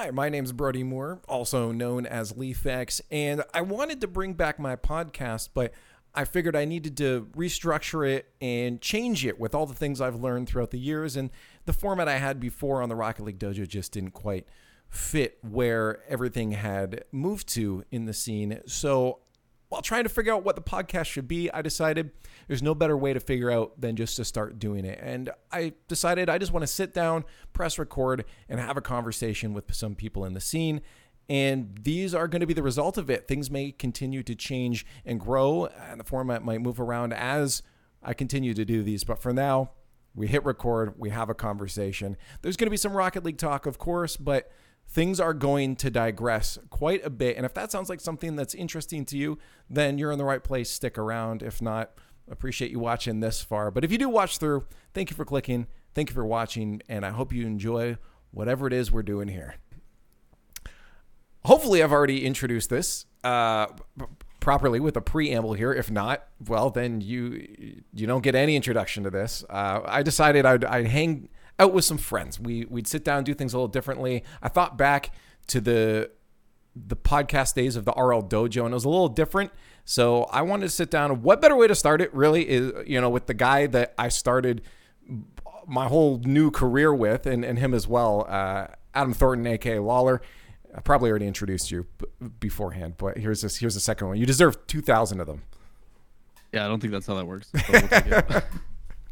Hi, my name's Brody Moore, also known as Liefx, and I wanted to bring back my podcast, but I figured I needed to restructure it and change it with all the things I've learned throughout the years. And the format I had before on the Rocket League Dojo just didn't quite fit where everything had moved to in the scene. So while trying to figure out what the podcast should be, I decided there's no better way to figure out than just to start doing it. And I decided I just want to sit down, press record, and have a conversation with some people in the scene. And these are going to be the result of it. Things may continue to change and grow, and the format might move around as I continue to do these. But for now, we hit record, we have a conversation. There's going to be some Rocket League talk, of course, but things are going to digress quite a bit. And if that sounds like something that's interesting to you, then you're in the right place. Stick around. If not, appreciate you watching this far. But if you do watch through, thank you for clicking. Thank you for watching. And I hope you enjoy whatever it is we're doing here. Hopefully, I've already introduced this uh, properly with a preamble here. If not, well, then you you don't get any introduction to this. Uh, I decided I'd, I'd hang out with some friends. We we'd sit down, do things a little differently. I thought back to the the podcast days of the RL Dojo, and it was a little different. So I wanted to sit down. What better way to start it, really, is you know with the guy that I started my whole new career with, and, and him as well, uh, Adam Thornton, aka Lawler. I probably already introduced you beforehand, but here's this. Here's the second one. You deserve two thousand of them. Yeah, I don't think that's how that works.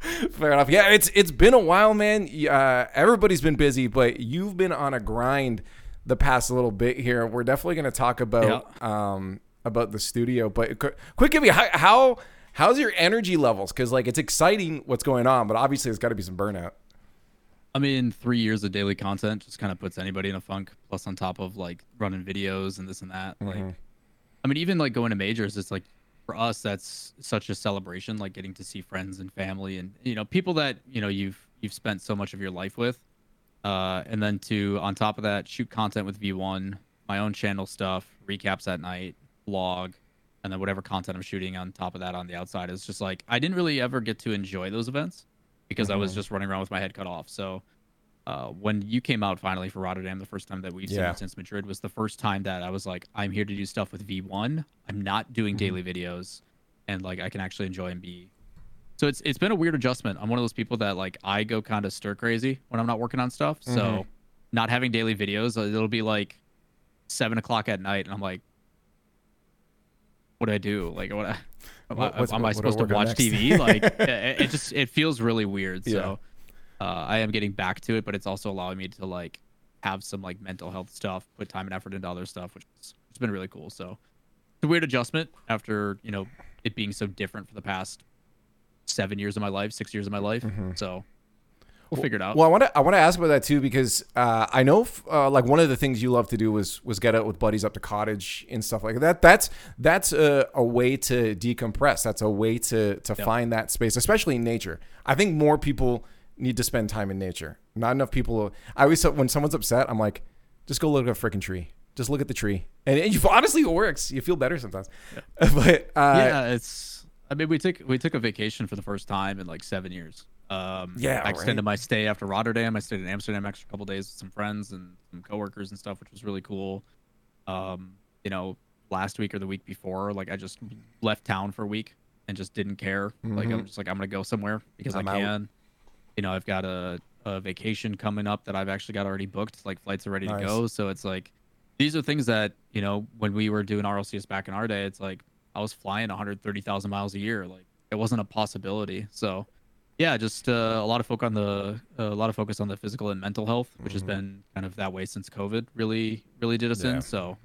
Fair enough. Yeah, it's it's been a while, man. Uh, everybody's been busy, but you've been on a grind the past little bit here. We're definitely going to talk about yeah. um, about the studio, but quick, give me how, how how's your energy levels? Because like it's exciting what's going on, but obviously there's got to be some burnout. I mean, three years of daily content just kind of puts anybody in a funk. Plus, on top of like running videos and this and that, mm-hmm. like, I mean, even like going to majors, it's like for us that's such a celebration like getting to see friends and family and you know people that you know you've you've spent so much of your life with uh, and then to on top of that shoot content with v1 my own channel stuff recaps at night blog and then whatever content i'm shooting on top of that on the outside is just like i didn't really ever get to enjoy those events because mm-hmm. i was mm-hmm. just running around with my head cut off so uh, when you came out finally for Rotterdam, the first time that we've yeah. seen since Madrid was the first time that I was like, I'm here to do stuff with V1. I'm not doing mm-hmm. daily videos, and like I can actually enjoy and be. So it's it's been a weird adjustment. I'm one of those people that like I go kind of stir crazy when I'm not working on stuff. Mm-hmm. So not having daily videos, uh, it'll be like seven o'clock at night, and I'm like, what do I do? Like what? I, am, I, am I supposed to watch TV? Like it, it, just it feels really weird. Yeah. Uh, I am getting back to it, but it's also allowing me to like have some like mental health stuff, put time and effort into other stuff, which has been really cool. So it's a weird adjustment after you know it being so different for the past seven years of my life, six years of my life. Mm-hmm. So we'll figure it out. Well, I want to I want to ask about that too because uh, I know uh, like one of the things you love to do was was get out with buddies up to cottage and stuff like that. That's that's a, a way to decompress. That's a way to to yep. find that space, especially in nature. I think more people need to spend time in nature. Not enough people. I always when someone's upset, I'm like, just go look at a freaking tree. Just look at the tree, and, and you, honestly, it works. You feel better sometimes. Yeah. but uh, yeah, it's. I mean, we took we took a vacation for the first time in like seven years. Um, yeah, I extended right. my stay after Rotterdam. I stayed in Amsterdam extra couple days with some friends and some coworkers and stuff, which was really cool. Um, you know, last week or the week before, like I just left town for a week and just didn't care. Mm-hmm. Like I'm just like I'm gonna go somewhere because I'm i can. Out you know, I've got a, a vacation coming up that I've actually got already booked. Like flights are ready nice. to go. So it's like these are things that you know when we were doing RLCS back in our day, it's like I was flying 130,000 miles a year. Like it wasn't a possibility. So yeah, just uh, a lot of focus on the uh, a lot of focus on the physical and mental health, which mm-hmm. has been kind of that way since COVID really really did us yeah. in. So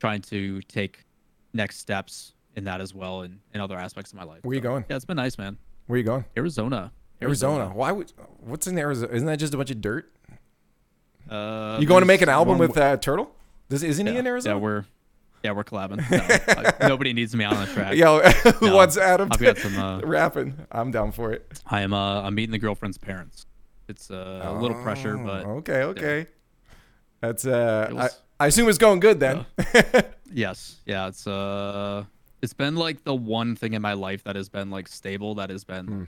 trying to take next steps in that as well and in other aspects of my life. Where so, you going? Yeah, it's been nice, man. Where you going? Arizona. Arizona. Why would? What's in Arizona? Isn't that just a bunch of dirt? Uh, you going to make an album with uh, Turtle? Does isn't yeah, he in Arizona? Yeah, we're yeah we're collabing. No, nobody needs me on the track. Yo, who no, wants Adam I've got some, uh, rapping? I'm down for it. I am. Uh, I'm meeting the girlfriend's parents. It's uh, a little pressure, but oh, okay, okay. Yeah. That's uh, was, I, I assume it's going good then. yes, yeah. It's uh, it's been like the one thing in my life that has been like stable. That has been. Hmm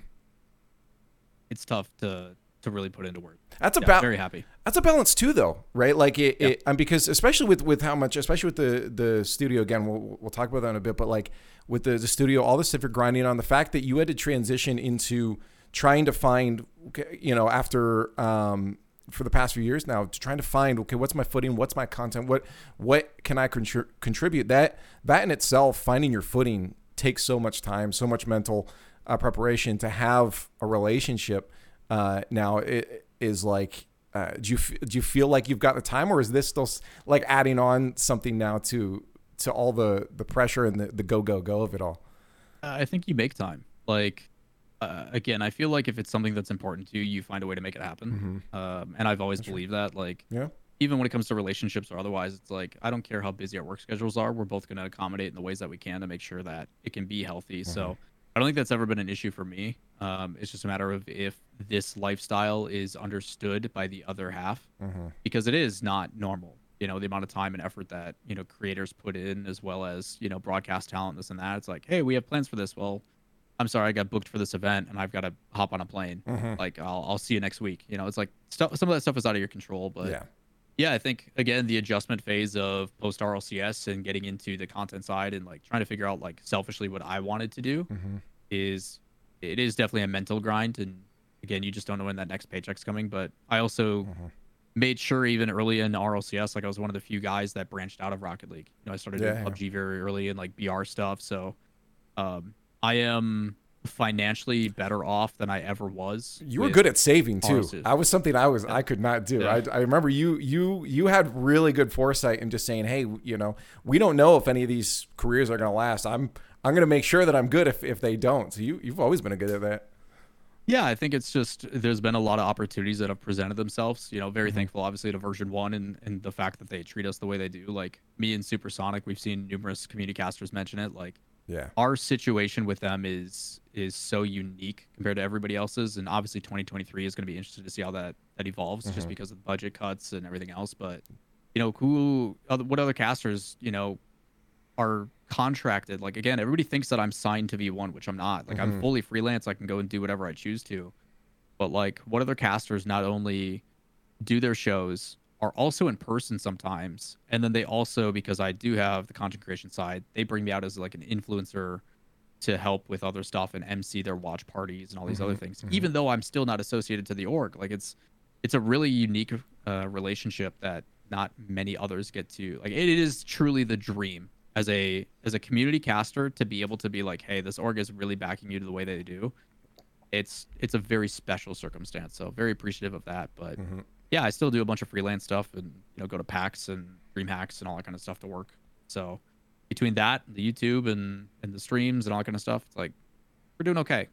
it's tough to to really put into words. That's Yeah, about very happy. That's a balance too, though, right? Like it, it um, because especially with with how much, especially with the the studio. Again, we'll we'll talk about that in a bit. But like with the the studio, all the stuff you're grinding on, the fact that you had to transition into trying to find, you know, after um for the past few years now, trying to find okay, what's my footing, what's my content, what what can I contri- contribute? That that in itself, finding your footing takes so much time, so much mental uh, preparation to have a relationship. Uh, now it is like uh, do you do you feel like you've got the time, or is this still like adding on something now to to all the the pressure and the, the go go go of it all? I think you make time. Like, uh, again, I feel like if it's something that's important to you, you find a way to make it happen. Um, and I've always believed that. Like, Yeah, even when it comes to relationships or otherwise, it's like I don't care how busy our work schedules are. We're both going to accommodate in the ways that we can to make sure that it can be healthy. So I don't think that's ever been an issue for me. Um, it's just a matter of if this lifestyle is understood by the other half, because it is not normal. You know, the amount of time and effort that you know creators put in, as well as you know broadcast talent, this and that. It's like, hey, we have plans for this. Well, I'm sorry, I got booked for this event and I've got to hop on a plane. Like, I'll I'll see you next week. You know, it's like stuff. Some of that stuff is out of your control, but yeah, yeah, I think again the adjustment phase of post RLCS and getting into the content side and like trying to figure out like selfishly what I wanted to do is it is definitely a mental grind and again you just don't know when that next paycheck's coming. But I also made sure even early in RLCS like I was one of the few guys that branched out of Rocket League. You know, I started Yeah, doing yeah. PUBG very early and like BR stuff. So um I am financially better off than I ever was. you were good at saving too. RSS. I was something I was I could not do. Yeah. I, I remember you you you had really good foresight in just saying, hey, you know, we don't know if any of these careers are going to last. I'm I'm going to make sure that I'm good if if they don't. So you you've always been a good at that. Yeah, I think it's just there's been a lot of opportunities that have presented themselves. You know, very Mm-hmm. thankful obviously to version one and, and the fact that they treat us the way they do. Like me and Supersonic, we've seen numerous communicasters mention it. Like Yeah. our situation with them is is so unique compared to everybody else's, and obviously 2023 is going to be interesting to see how that that evolves, just mm-hmm. because of the budget cuts and everything else. But you know, who, other, what other casters, you know, are contracted? Like again, everybody thinks that I'm signed to V1, which I'm not. Like I'm mm-hmm. fully freelance. I can go and do whatever I choose to. But like, what other casters not only do their shows are also in person sometimes, and then they also because I do have the content creation side, they bring me out as like an influencer to help with other stuff and MC their watch parties and all these other mm-hmm. things. Mm-hmm. Even though I'm still not associated to the org, like it's it's a really unique uh, relationship that not many others get to. Like it is truly the dream as a as a community caster to be able to be like, hey, this org is really backing you to the way they do. It's it's a very special circumstance. So very appreciative of that. But mm-hmm. Yeah, I still do a bunch of freelance stuff and you know go to PAX and Dream Hacks and all that kind of stuff to work. So between that, the YouTube and and the streams and all that kind of stuff, it's like we're doing okay.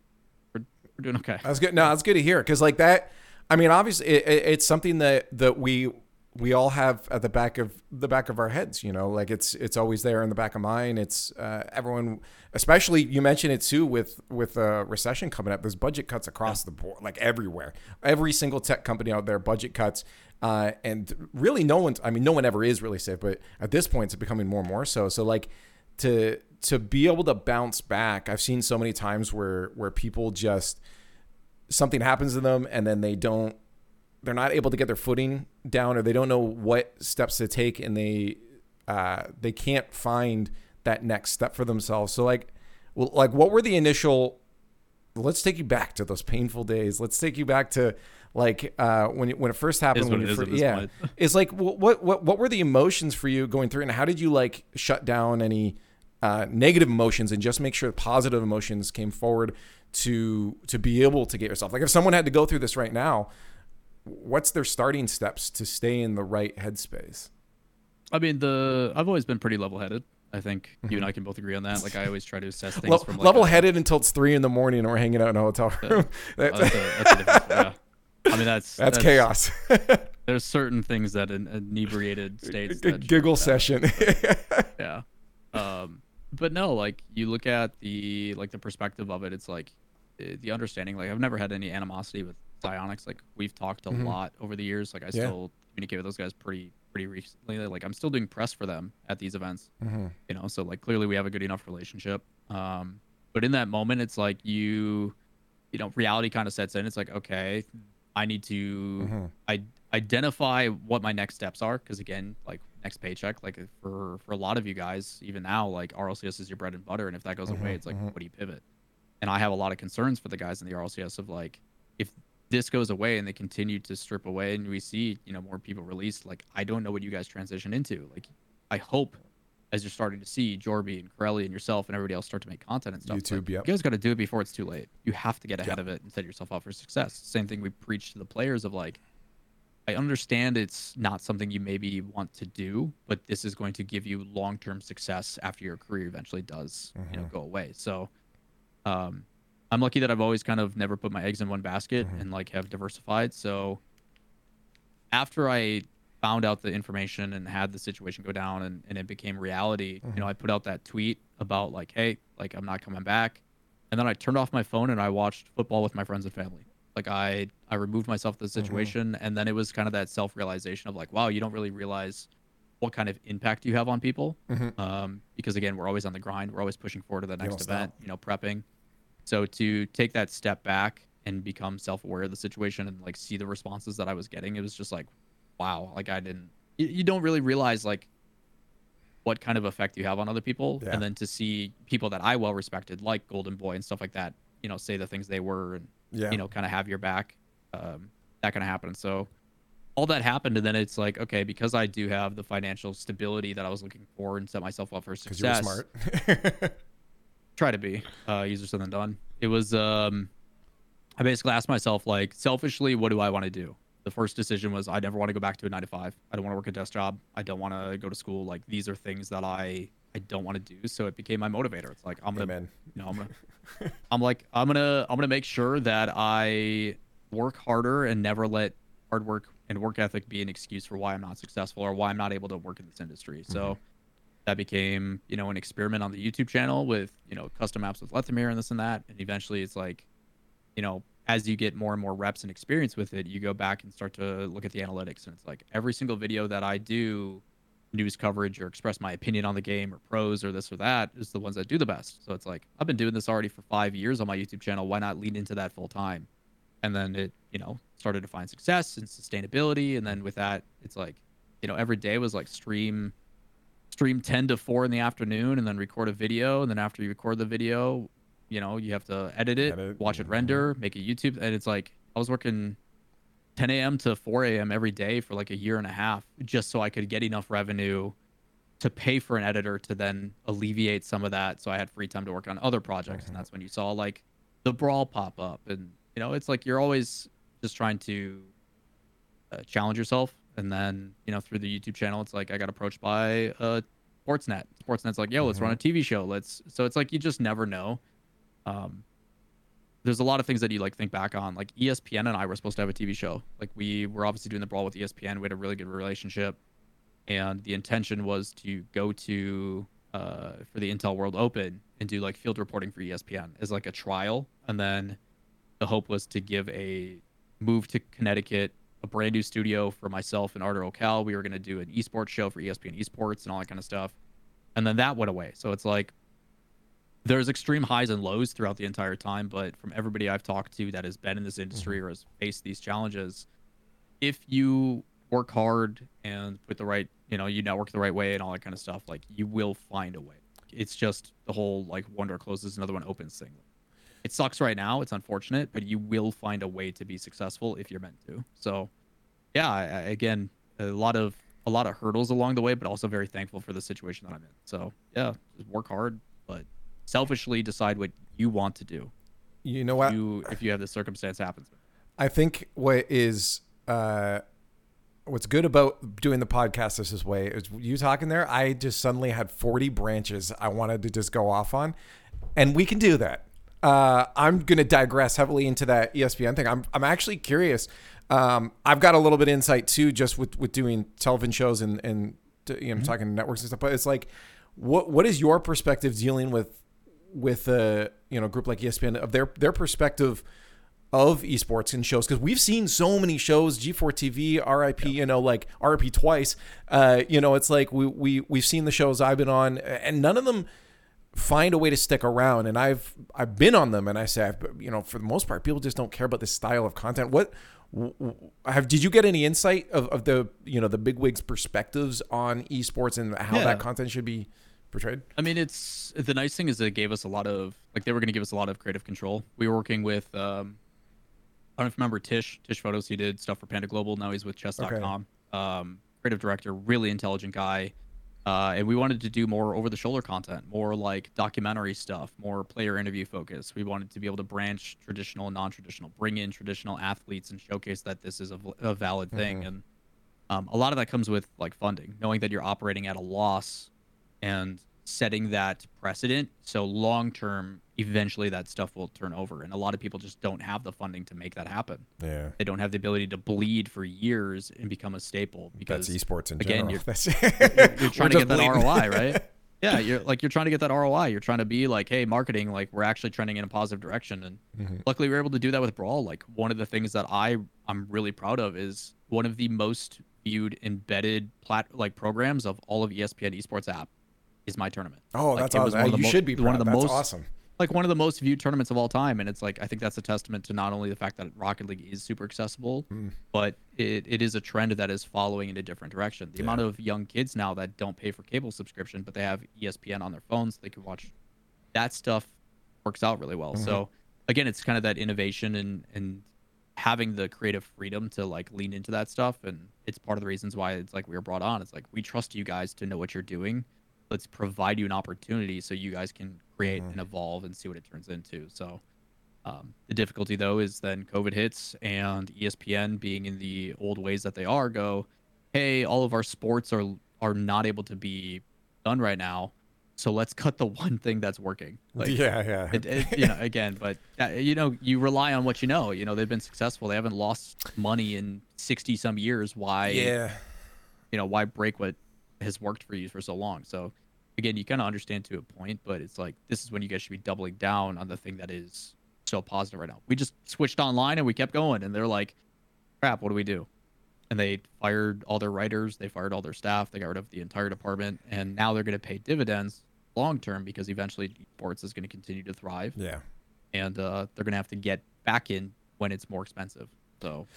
We're, we're doing okay. That's good. No, that's good to hear because like that. I mean, obviously, it, it, it's something that that we we all have at the back of the back of our heads. You know, like it's it's always there in the back of mine. It's uh, everyone, especially you mentioned it too with with a recession coming up. There's budget cuts across the board, like everywhere. Every single tech company out there, budget cuts. Uh, and really, no one's. I mean, no one ever is really safe, but at this point, it's becoming more and more so. So, like, to to be able to bounce back, I've seen so many times where where people just something happens to them and then they don't they're not able to get their footing down or they don't know what steps to take and they uh, they can't find that next step for themselves. So like well, like what were the initial let's take you back to those painful days. Let's take you back to like uh, when it, when it first happened when it you is fir- at this yeah. point. it's like what what what were the emotions for you going through and how did you like shut down any uh, negative emotions and just make sure positive emotions came forward to to be able to get yourself? Like if someone had to go through this right now what's their starting steps to stay in the right headspace? I mean, the I've always been pretty level-headed. I think you and I can both agree on that. Like, I always try to assess things Le- from like level-headed until it's three in the morning and we're hanging out in a hotel room. Oh, That- that's, a, that's a different, yeah. I mean, that's that's chaos. There's certain things that in inebriated states giggle session. Yeah. Um but no like you look at the like the perspective of it it's like eh, the understanding like i've never had any animosity with Psyonix like we've talked a lot over the years like i Mm-hmm. Yeah. still communicate with those guys pretty pretty recently like i'm still doing press for them at these events Mm-hmm. you know so like clearly we have a good enough relationship um but in that moment it's like you you know reality kind of sets in it's like okay I need to Mm-hmm. I identify what my next steps are because again, like next paycheck, like for for a lot of you guys, even now, like RLCS is your bread and butter, and if that goes Mm-hmm, away, it's like what do you pivot? And I have a lot of concerns for the guys in the RLCS of like if this goes away and they continue to strip away and we see you know more people released, like I don't know what you guys transition into. Like I hope as you're starting to see Jorby and Corelli and yourself and everybody else start to make content and stuff. YouTube, like, yep. You guys got to do it before it's too late. You have to get ahead of it and set yourself up for success. Same thing we preach to the players of like, I understand it's not something you maybe want to do, but this is going to give you long-term success after your career eventually does, you know, go away. So, um, I'm lucky that I've always kind of never put my eggs in one basket mm-hmm. and like have diversified. So, after I found out the information and had the situation go down and, and it became reality, you know, mm-hmm. I put out that tweet about like, hey, like I'm not coming back. And then I turned off my phone and I watched football with my friends and family. Like I I removed myself from the mm-hmm. situation and then it was kind of that self realization of like, wow, you don't really realize what kind of impact you have on people. Um, because again, we're always on the grind. We're always pushing forward to the next don't stop. event, you know, prepping. So to take that step back and become self-aware of the situation and like see the responses that I was getting, it was just like, wow, like I didn't. You, you don't really realize like what kind of effect you have on other people, Yeah. and then to see people that I well respected, like Golden Boy and stuff like that, you know, say the things they were and Yeah. you know, kind of have your back. Um, that kind of happened. So all that happened, and then it's like, okay, because I do have the financial stability that I was looking for and set myself up for Because you were success smart. try to be uh easier said than done. It was um i basically asked myself like selfishly what do i want to do? The first decision was i never want to go back to a nine to five. I don't want to work a desk job. I don't want to go to school. Like these are things that i i don't want to do. So it became my motivator. It's like i'm gonna Amen. you know i'm gonna i'm like i'm gonna i'm gonna make sure that i work harder and never let hard work and work ethic be an excuse for why i'm not successful or why i'm not able to work in this industry. So that became you know an experiment on the youtube channel with you know custom apps with Lethamyr and this and that. And eventually it's like you know as you get more and more reps and experience with it you go back and start to look at the analytics. And it's like every single video that i do news coverage or express my opinion on the game or pros or this or that is the ones that do the best. So it's like i've been doing this already for five years on my youtube channel. Why not lean into that full time? And then it you know started to find success and sustainability. And then with that it's like you know every day was like stream stream 10 to 4 in the afternoon and then record a video. And then after you record the video you know you have to edit it Edit, watch it render make a youtube. And it's like i was working 10 a.m to 4 a.m every day for like a year and a half just so i could get enough revenue to pay for an editor to then alleviate some of that. So i had free time to work on other projects. And that's when you saw like the brawl pop up. And you know it's like you're always just trying to uh, challenge yourself and then you know through the youtube channel it's like i got approached by uh sportsnet. Sportsnet's like yo let's run a tv show. Let's so it's like you just never know. Um there's a lot of things that you like think back on. Like espn and i were supposed to have a tv show. Like we were obviously doing the brawl with espn we had a really good relationship. And the intention was to go to uh, for the Intel World Open and do like field reporting for ESPN as like a trial, and then the hope was to give a move to Connecticut, a brand new studio for myself and Arda Ocal. We were going to do an esports show for ESPN Esports and all that kind of stuff, and then that went away. So it's like there's extreme highs and lows throughout the entire time, but from everybody I've talked to that has been in this mm-hmm. industry or has faced these challenges, if you work hard and put the right, you know, you network the right way and all that kind of stuff, like you will find a way. It's just the whole like one door closes, another one opens thing. It sucks right now. It's unfortunate, but you will find a way to be successful if you're meant to. So, yeah, I, again, a lot of a lot of hurdles along the way, but also very thankful for the situation that I'm in. So, yeah, just work hard, but selfishly decide what you want to do. You know what? You if you have this circumstance happens. I think what is uh, what's good about doing the podcast this this way is you talking there. I just suddenly had forty branches I wanted to just go off on, and we can do that. Uh, I'm going to digress heavily into that ESPN thing. I'm I'm actually curious. Um, I've got a little bit of insight too, just with with doing television shows and and you know talking networks and stuff. But it's like, what what is your perspective dealing with with a you know group like ESPN of their their perspective of esports and shows because we've seen so many shows G4 TV RIP you know like RIP twice uh you know it's like we we we've seen the shows I've been on and none of them find a way to stick around and I've I've been on them and I say I've, you know for the most part people just don't care about this style of content what have did you get any insight of, of the you know the big wigs perspectives on esports and how Yeah. that content should be portrayed? I mean, it's the nice thing is it gave us a lot of like they were going to give us a lot of creative control. We were working with um, I don't know if you remember Tish Tish Photos. He did stuff for Panda Global. Now he's with Chess.com. Um, creative director, really intelligent guy. Uh, and we wanted to do more over the shoulder content, more like documentary stuff, more player interview focus. We wanted to be able to branch traditional and non traditional, bring in traditional athletes and showcase that this is a valid thing. And um, a lot of that comes with like funding, knowing that you're operating at a loss and setting that precedent. So long term, eventually that stuff will turn over. And a lot of people just don't have the funding to make that happen. Yeah, They don't have the ability to bleed for years and become a staple because that's esports in again, general. you're- That's- you're trying to get that. ROI, right? Yeah, you're like you're trying to get that ROI. You're trying to be like, hey, marketing, like we're actually trending in a positive direction. And Mm-hmm. luckily, we are able to do that with Brawl. Like one of the things that I I'm really proud of is one of the most viewed embedded plat like programs of all of ESPN esports app is my tournament. oh, Like, that's it was awesome. one of the You mo- should be one of the That's most awesome. like one of the most viewed tournaments of all time and it's like i think that's a testament to not only the fact that rocket league is super accessible Hmm. but it, it is a trend that is following in a different direction the amount of young kids now that don't pay for cable subscription but they have espn on their phones they can watch that stuff works out really well Mm-hmm. so again it's kind of that innovation and and having the creative freedom to like lean into that stuff and it's part of the reasons why it's like we were brought on it's like we trust you guys to know what you're doing let's provide you an opportunity so you guys can create Mm-hmm. and evolve and see what it turns into so um, the difficulty though is then covid hits and espn being in the old ways that they are go hey all of our sports are are not able to be done right now so let's cut the one thing that's working like yeah, yeah. it, it, you know again but uh, you know you rely on what you know you know they've been successful they haven't lost money in 60 some years why yeah. you know why break what has worked for you for so long. So again you kind of understand to a point but it's like this is when you guys should be doubling down on the thing that is so positive right now. We just switched online and we kept going and they're like crap what do we do? And they fired all their writers they fired all their staff they got rid of the entire department and now they're going to pay dividends long term because eventually sports is going to continue to thrive. Yeah. and uh, they're going to have to get back in when it's more expensive. So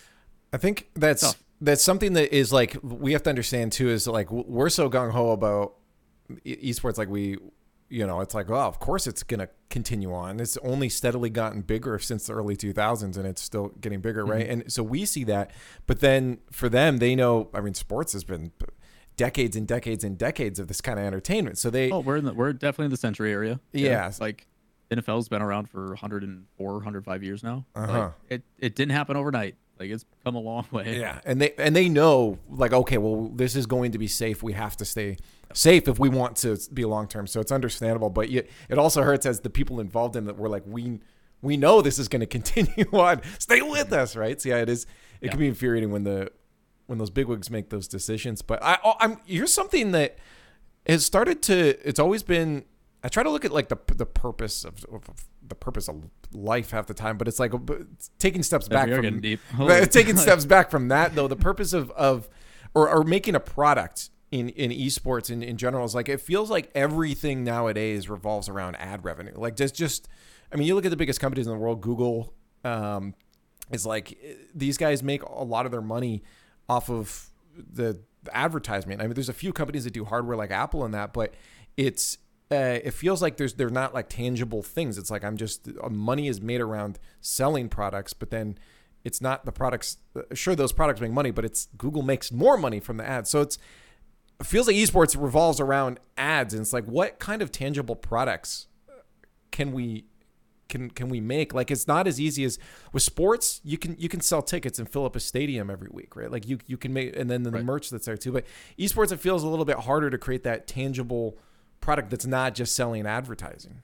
I think that's Tough. That's something that is like we have to understand too is like we're so gung ho about esports like we you know it's like well of course it's going to continue on it's only steadily gotten bigger since the early 2000s and it's still getting bigger right and so we see that but then for them they know I mean sports has been decades and decades and decades of this kind of entertainment so they Oh, we're in the, we're definitely in the century area. Yeah. It's like NFL's been around for 104, 105 years now. Uh-huh. Like, it it didn't happen overnight. Like it's come a long way. Yeah, and they and they know like okay, well this is going to be safe. We have to stay safe if we want to be long term. So it's understandable, but yet it also hurts as the people involved in it. We're like we we know this is going to continue on. Stay with us, right? So yeah, it is. It can be infuriating when the when those bigwigs make those decisions. But I oh, I'm here's something that has started to. It's always been. I try to look at like the the purpose of, of the purpose of life half the time, but it's like it's taking steps back from deep. taking steps back from that though the purpose of of or, or making a product in in esports in, in general is like it feels like everything nowadays revolves around ad revenue. Like just just i mean you look at the biggest companies in the world google um is like these guys make a lot of their money off of the, the advertisement. I mean there's a few companies that do hardware like apple and that but it's uh, it feels like there's they're not like tangible things. It's like I'm just uh, money is made around selling products, but then it's not the products. uh, Sure, those products make money, but it's Google makes more money from the ads. So it's it feels like esports revolves around ads, and it's like what kind of tangible products can we can can we make? Like it's not as easy as with sports. You can you can sell tickets and fill up a stadium every week, right? Like you you can make and then the Right. merch that's there too. But esports, it feels a little bit harder to create that tangible product that's not just selling advertising.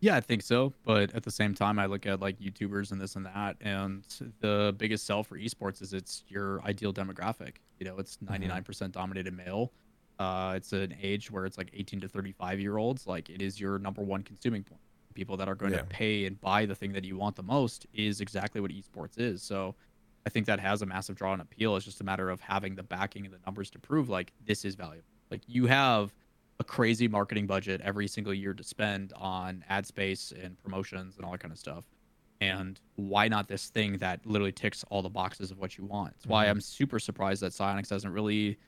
Yeah, I think so. But at the same time, I look at like YouTubers and this and that, and the biggest sell for esports is it's your ideal demographic. You know, it's 99% dominated male. Uh, it's an age where it's like 18 to 35 year olds. Like it is your number one consuming point. People that are going Yeah. to pay and buy the thing that you want the most is exactly what esports is. So I think that has a massive draw and appeal. It's just a matter of having the backing and the numbers to prove like this is valuable. Like you have a crazy marketing budget every single year to spend on ad space and promotions and all that kind of stuff. And why not this thing that literally ticks all the boxes of what you want? It's why Mhm. I'm super surprised that Psyonix hasn't really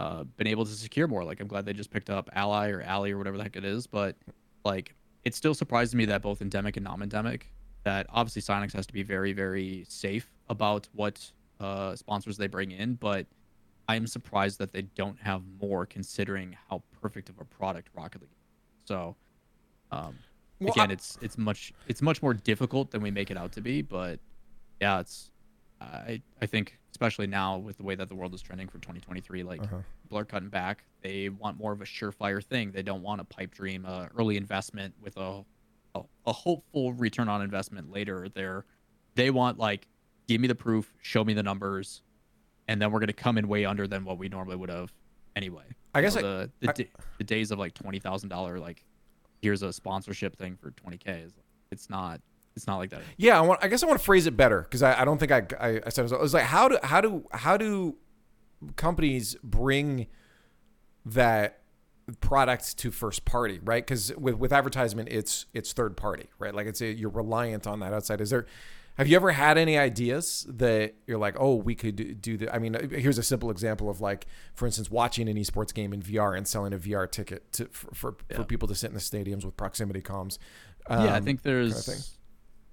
uh, been able to secure more. Like I'm glad they just picked up Ally or Ally or whatever the heck it is, but like it still surprises me that both endemic and non-endemic, that obviously Psyonix has to be very, very safe about what uh, sponsors they bring in, but I am surprised that they don't have more considering how perfect of a product Rocket League. Is. So, um, Well, again, I- it's it's much it's much more difficult than we make it out to be, but yeah, it's I I think especially now with the way that the world is trending for 2023, like Uh-huh. people are cutting back. They want more of a surefire thing. They don't want a pipe dream, uh, early investment with a, a a hopeful return on investment later. They're they want like give me the proof, show me the numbers, and then we're gonna come in way under than what we normally would have anyway. I guess So I- the the, I- the days of like twenty thousand dollar like here's a sponsorship thing for twenty k is it's not it's not like that. Yeah, I want. I guess I want to phrase it better because I, I don't think I, I, I said it was, it was like how do how do how do companies bring that product to first party, right? Because with with advertisement, it's it's third party, right? Like it's a, you're reliant on that outside. Is there? Have you ever had any ideas that you're like, oh, we could do- that? I mean, here's a simple example of like, for instance, watching an esports game in VR and selling a VR ticket to, for for, for people to sit in the stadiums with proximity comms. yeah, I Um, think there's.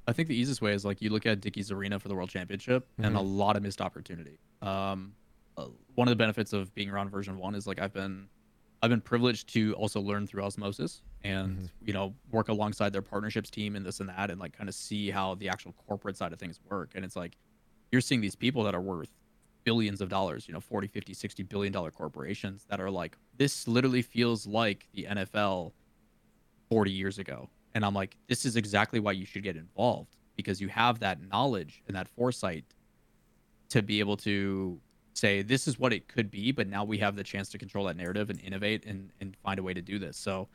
I think the easiest way is like you look at Dickies Arena for the World Championship and a lot of missed opportunity. Um, uh, one of the benefits of being around version one is like I've been, I've been privileged to also learn through osmosis and mm-hmm. you know work alongside their partnerships team and this and that and like kind of see how the actual corporate side of things work. And it's like you're seeing these people that are worth billions of dollars, you know, 40, 50, 60 billion dollar corporations that are like this literally feels like the NFL 40 years ago. And I'm like, this is exactly why you should get involved because you have that knowledge and that foresight to be able to say, this is what it could be, but now we have the chance to control that narrative and innovate and, and find a way to do this. So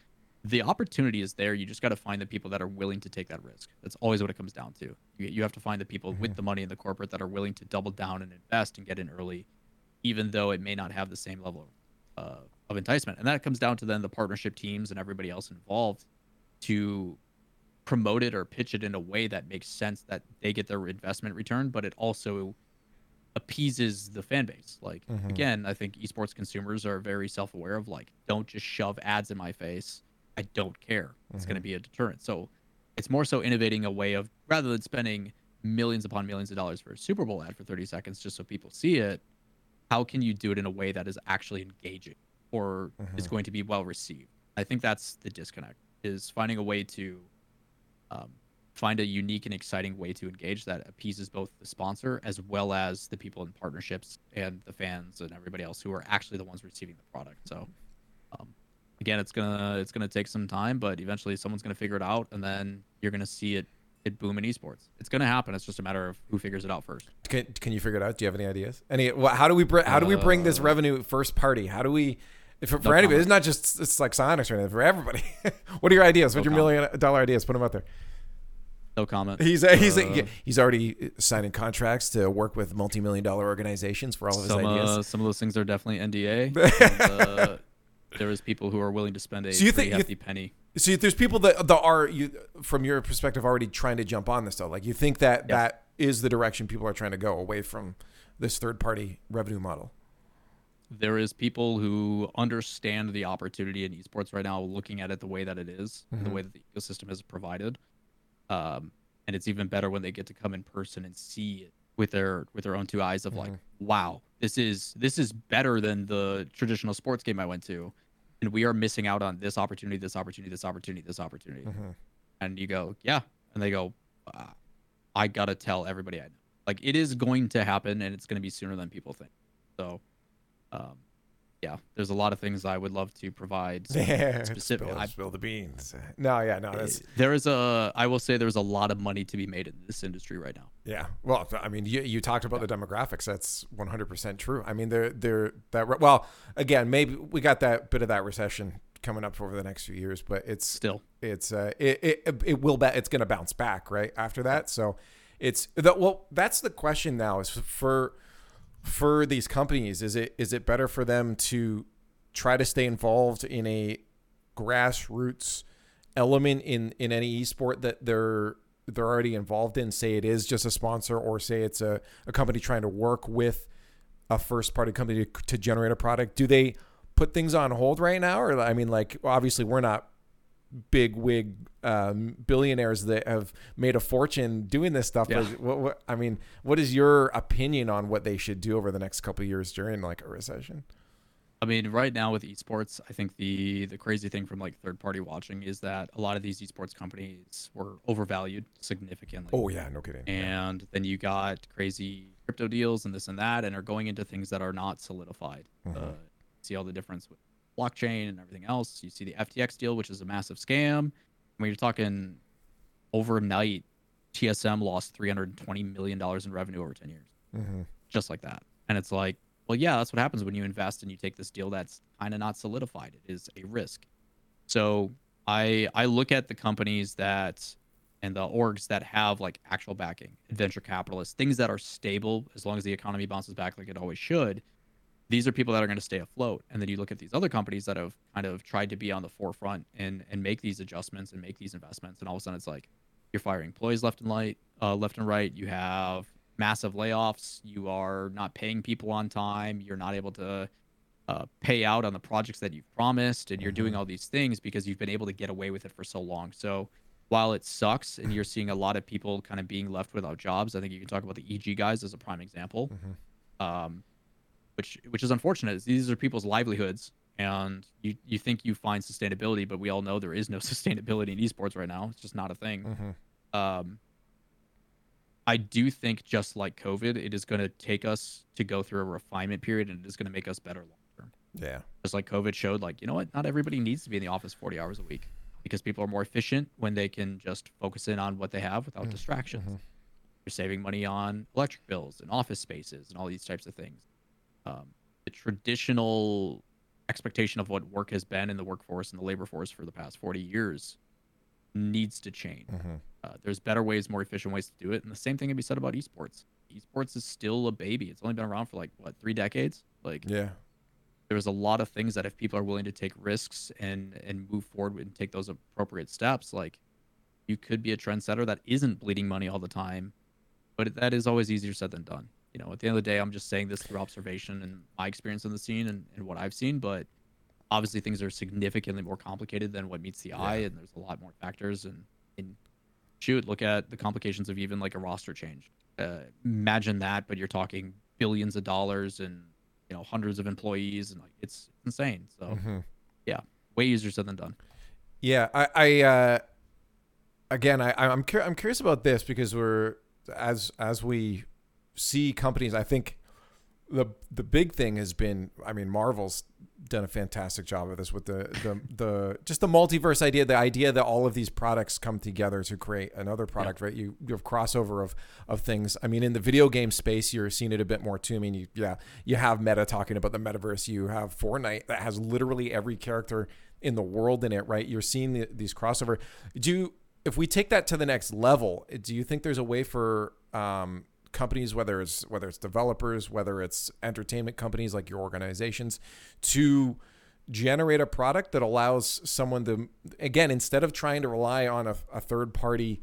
the opportunity is there. You just got to find the people that are willing to take that risk. That's always what it comes down to. You, you have to find the people with the money in the corporate that are willing to double down and invest and get in early, even though it may not have the same level of, uh, of enticement. And that comes down to then the partnership teams and everybody else involved to promote it or pitch it in a way that makes sense that they get their investment return, but it also appeases the fan base. Like Mhm. again, I think esports consumers are very self-aware of like, don't just shove ads in my face. I don't care. It's going to be a deterrent. So it's more so innovating a way of rather than spending millions upon millions of dollars for a Super Bowl ad for 30 seconds just so people see it, how can you do it in a way that is actually engaging or is going to be well received? I think that's the disconnect is finding a way to um, find a unique and exciting way to engage that appeases both the sponsor as well as the people in partnerships and the fans and everybody else who are actually the ones receiving the product. So um, again, it's gonna it's gonna take some time, but eventually someone's gonna figure it out, and then you're gonna see it it boom in esports. It's gonna happen. It's just a matter of who figures it out first. Can, can you figure it out? Do you have any ideas? Any? wha- How do we bring? How do we bring this Uh, revenue first party? How do we? If for, for No anybody, comment. it's not just it's like Psyonix or anything. For everybody, what are your ideas? No your million dollar ideas? Put them out there. No comment. He's he's Uh, he's already signing contracts to work with multi million dollar organizations for all of his some ideas. uh, some of those things are definitely NDA. and, uh, there is people who are willing to spend a So you think- you hefty penny. See, there's people that that are you from your perspective already trying to jump on this though. Like you think that Yeah. that is the direction people are trying to go away from this third party revenue model. there is people who understand the opportunity in esports right now looking at it the way that it is, the Mhm. way that the ecosystem is provided um, and it's even better when they get to come in person and see it with their with their own two eyes of like wow this is this is better than the traditional sports game i went to and we are missing out on this opportunity this opportunity this opportunity this opportunity. Mhm. and you go yeah. And they go uh, i gotta tell everybody i know. Like it is going to happen and it's going to be sooner than people think. So um yeah there's a lot of things i would love to provide some Yeah, specific spill, I- spill the beans. No, yeah, no, that's there is a i will say there's a lot of money to be made in this industry right now yeah. Well, I mean, you, you talked about the demographics. That's 100% true. I mean, they're they're that well, again, maybe we got that bit of that recession coming up over the next few years, but it's still it's uh it it, it will ba- it's going to bounce back right after that so it's the, well that's the question now is for for these companies is it is it better for them to try to stay involved in a grassroots element in in any esport that they're they're already involved in, say it is just a sponsor, or say it's a, a company trying to work with a first party company to, to generate a product, do they put things on hold right now? Or I mean, like obviously we're not big wig um, billionaires that have made a fortune doing this stuff. Yeah. What, what, I mean, what is your opinion on what they should do over the next couple of years during like a recession? I mean, right now with esports, I think the the crazy thing from like third party watching is that a lot of these esports companies were overvalued significantly. Oh yeah, no kidding. Yeah. And then you got crazy crypto deals and this and that, and are going into things that are not solidified. Mhm. Uh, see all the difference with blockchain and everything else. You see the FTX deal, which is a massive scam. I mean, you're talking overnight, TSM lost 320 million dollars in revenue over 10 years, hmm just like that. And it's like, well, yeah, that's what happens when you invest and you take this deal that's kind of not solidified. It is a risk. So I I look at the companies that and the orgs that have like actual backing, venture capitalists, things that are stable as long as the economy bounces back like it always should. These are people that are going to stay afloat. And then you look at these other companies that have kind of tried to be on the forefront and and make these adjustments and make these investments, and all of a sudden it's like you're firing employees left and right, uh, left and right. You have massive layoffs. You are not paying people on time. You're not able to uh, pay out on the projects that you've promised, and you're doing all these things because you've been able to get away with it for so long. So while it sucks, and you're seeing a lot of people kind of being left without jobs, I think you can talk about the EG guys as a prime example, um, which which is unfortunate. These are people's livelihoods, and you you think you find sustainability, but we all know there is no sustainability in esports right now. It's just not a thing hmm um, I do think just like COVID, it is going to take us to go through a refinement period, and it is going to make us better long term. Yeah. Just like COVID showed, like you know what, not everybody needs to be in the office forty hours a week because people are more efficient when they can just focus in on what they have without distractions. mhm. You're saving money on electric bills and office spaces and all these types of things. Um, the traditional expectation of what work has been in the workforce and the labor force for the past 40 years needs to change. Mhm. Uh, there's better ways, more efficient ways to do it. And the same thing can be said about esports. Esports is still a baby. It's only been around for like, what, three decades? Like, Yeah. there's a lot of things that if people are willing to take risks and and move forward and take those appropriate steps, like you could be a trendsetter that isn't bleeding money all the time, but that is always easier said than done. You know, at the end of the day, I'm just saying this through observation and my experience in the scene and, and what I've seen, but obviously things are significantly more complicated than what meets the eye, and there's a lot more factors. And, and shoot, look at the complications of even like a roster change. Uh, imagine that, but you're talking billions of dollars and you know hundreds of employees, and like it's insane. So Mhm. yeah, way easier said than done. Yeah, I, I uh, again, I, I'm cur- I'm curious about this because we're as as we see companies. I think the the big thing has been. I mean, Marvel's done a fantastic job of this with the the the just the multiverse idea. The idea that all of these products come together to create another product. Right? You you have crossover of of things. I mean, in the video game space, you're seeing it a bit more too. I mean, you, yeah, you have Meta talking about the metaverse. You have Fortnite that has literally every character in the world in it, right? You're seeing the, these crossover. Do you, if we take that to the next level, do you think there's a way for um, companies, whether it's whether it's developers, whether it's entertainment companies like your organizations, to generate a product that allows someone to, again, instead of trying to rely on a, a third party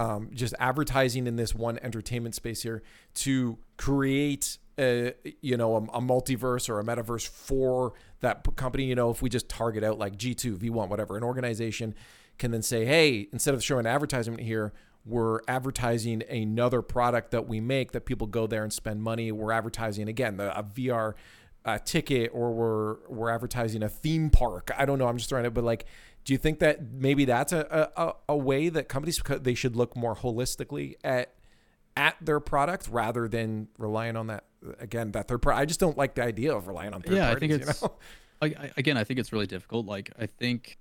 um, just advertising in this one entertainment space here to create a, you know a, a multiverse or a metaverse for that company. You know if we just target out like g2 v1 whatever an organization can then say hey instead of showing advertisement here we're advertising another product that we make that people go there and spend money we're advertising again the a vr uh, ticket or we're we're advertising a theme park i don't know i'm just throwing it but like do you think that maybe that's a, a, a way that companies they should look more holistically at at their product rather than relying on that again that third party? I just don't like the idea of relying on third Yeah, I think it's- you know? I, again, I think it's really difficult. Like I think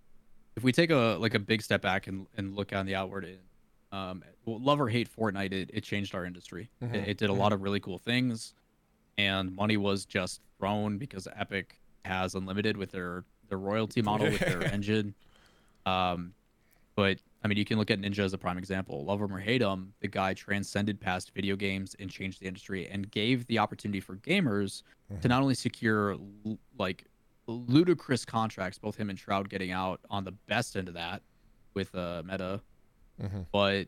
if we take a like a big step back and, and look on the outward in, um, well, love or hate Fortnite, it, it changed our industry. Mhm, It, it did a lot of really cool things, and money was just thrown because Epic has unlimited with their their royalty model with their engine. Um, but I mean, you can look at Ninja as a prime example. Love him or hate him, the guy transcended past video games and changed the industry and gave the opportunity for gamers to not only secure l- like ludicrous contracts, both him and Shroud getting out on the best end of that with uh, Mixer, Mhm. but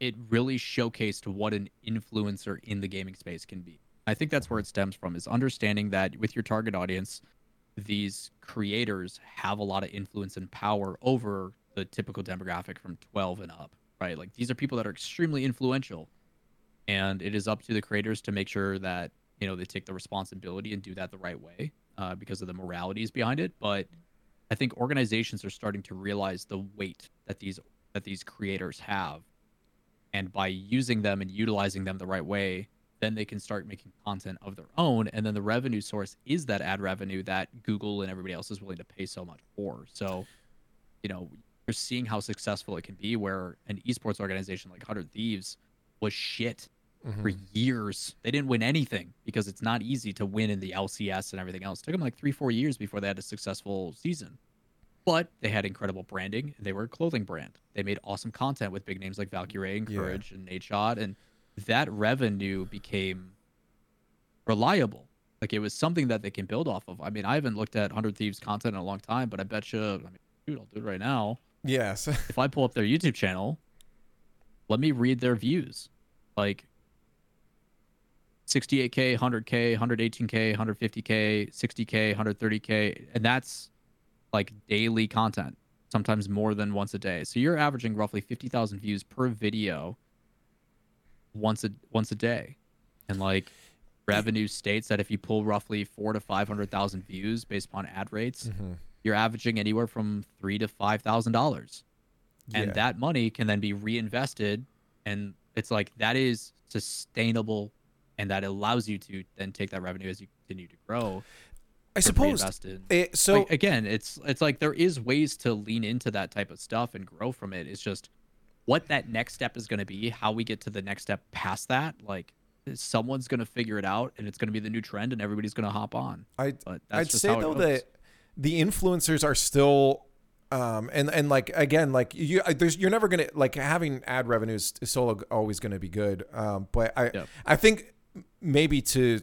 it really showcased what an influencer in the gaming space can be. I think that's where it stems from is understanding that with your target audience, these creators have a lot of influence and power over the typical demographic from 12 and up, right? Like these are people that are extremely influential. And it is up to the creators to make sure that, you know, they take the responsibility and do that the right way uh, because of the moralities behind it. But I think organizations are starting to realize the weight that these that these creators have. And by using them and utilizing them the right way, then they can start making content of their own. And then the revenue source is that ad revenue that google and everybody else is willing to pay so much for. So you know you're seeing how successful it can be where an esports organization like 100 thieves was shit mm-hmm. for years. They didn't win anything because it's not easy to win in the lcs and everything else. It took them like three four years before they had a successful season but they had incredible branding they were a clothing brand they made awesome content with big names like valkyrae and courage yeah. and Nadeshot and that revenue became reliable. Like it was something that they can build off of. I mean, I haven't looked at Hundred Thieves content in a long time, but I bet you, I mean, dude, I'll do it right now. Yes. if I pull up their YouTube channel, let me read their views. Like 68k, 100k, 118k, 150k, 60k, 130k, and that's like daily content, sometimes more than once a day. So you're averaging roughly 50,000 views per video once a once a day, and like revenue states that if you pull roughly four to five hundred thousand views based upon ad rates, mm-hmm. you're averaging anywhere from three to five thousand dollars, and that money can then be reinvested, and it's like that is sustainable, and that allows you to then take that revenue as you continue to grow. I suppose. It, so like, again, it's it's like there is ways to lean into that type of stuff and grow from it. It's just what that next step is going to be, how we get to the next step past that, like someone's going to figure it out and it's going to be the new trend and everybody's going to hop on. I, I'd say though that the influencers are still um and and like again like you there's you're never gonna like having ad revenues is still always gonna be good um but i yeah. i think maybe to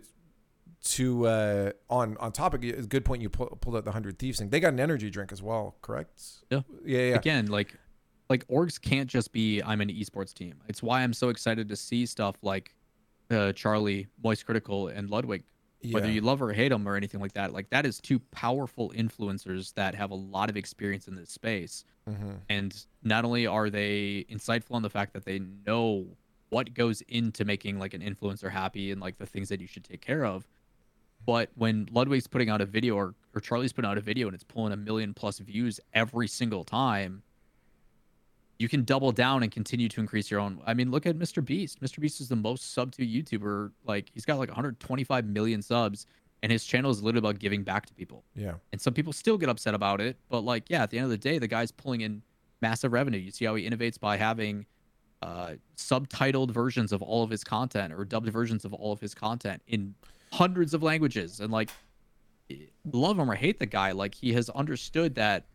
to uh on on topic good point you pull, pulled out the 100 thieves thing they got an energy drink as well correct yeah yeah, yeah. again like like orgs can't just be I'm an esports team. It's why I'm so excited to see stuff like uh, Charlie, Moist Critical, and Ludwig. Yeah. Whether you love or hate them or anything like that, like that is two powerful influencers that have a lot of experience in this space. Mm-hmm. And not only are they insightful on the fact that they know what goes into making like an influencer happy and like the things that you should take care of, but when Ludwig's putting out a video or, or Charlie's putting out a video and it's pulling a million plus views every single time, you can double down and continue to increase your own. I mean, look at Mr. Beast. Mr. Beast is the most sub to YouTuber. Like he's got like 125 million subs, and his channel is literally about giving back to people. Yeah. And some people still get upset about it, but like, yeah, at the end of the day, the guy's pulling in massive revenue. You see how he innovates by having uh, subtitled versions of all of his content or dubbed versions of all of his content in hundreds of languages, and like, love him or hate the guy, like he has understood that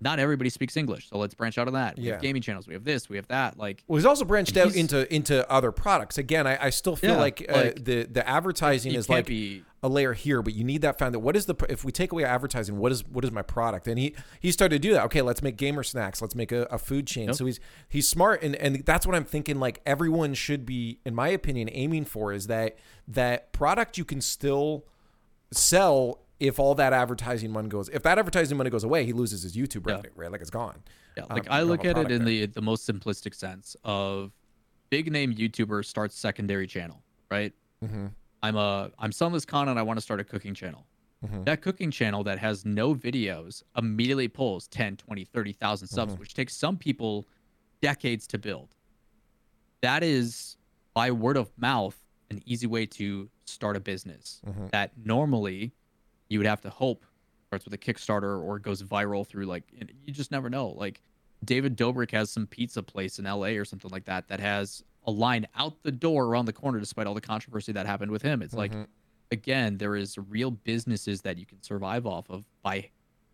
not everybody speaks English, so let's branch out on that. We yeah. have gaming channels, we have this, we have that. Like, well, he's also branched out into into other products. Again, I, I still feel yeah, like, uh, like, the the advertising is like be, a layer here, but you need that found. That what is the if we take away advertising, what is what is my product? And he he started to do that. Okay, let's make gamer snacks. Let's make a, a food chain. So he's he's smart, and and that's what I'm thinking. Like everyone should be, in my opinion, aiming for is that that product you can still sell if all that advertising money goes, if that advertising money goes away, he loses his YouTube revenue, yeah. right? Like it's gone. Yeah, like um, I look at it in there. the the most simplistic sense of big name YouTuber starts secondary channel, right? Mm-hmm. I'm a I'm selling this content. I want to start a cooking channel. Mm-hmm. That cooking channel that has no videos immediately pulls 10, 20, 30,000 subs, mm-hmm. which takes some people decades to build. That is by word of mouth an easy way to start a business mm-hmm. that normally you would have to hope starts with a Kickstarter or goes viral through like you just never know. Like David Dobrik has some pizza place in LA or something like that that has a line out the door around the corner despite all the controversy that happened with him. It's mm-hmm. like again, there is real businesses that you can survive off of by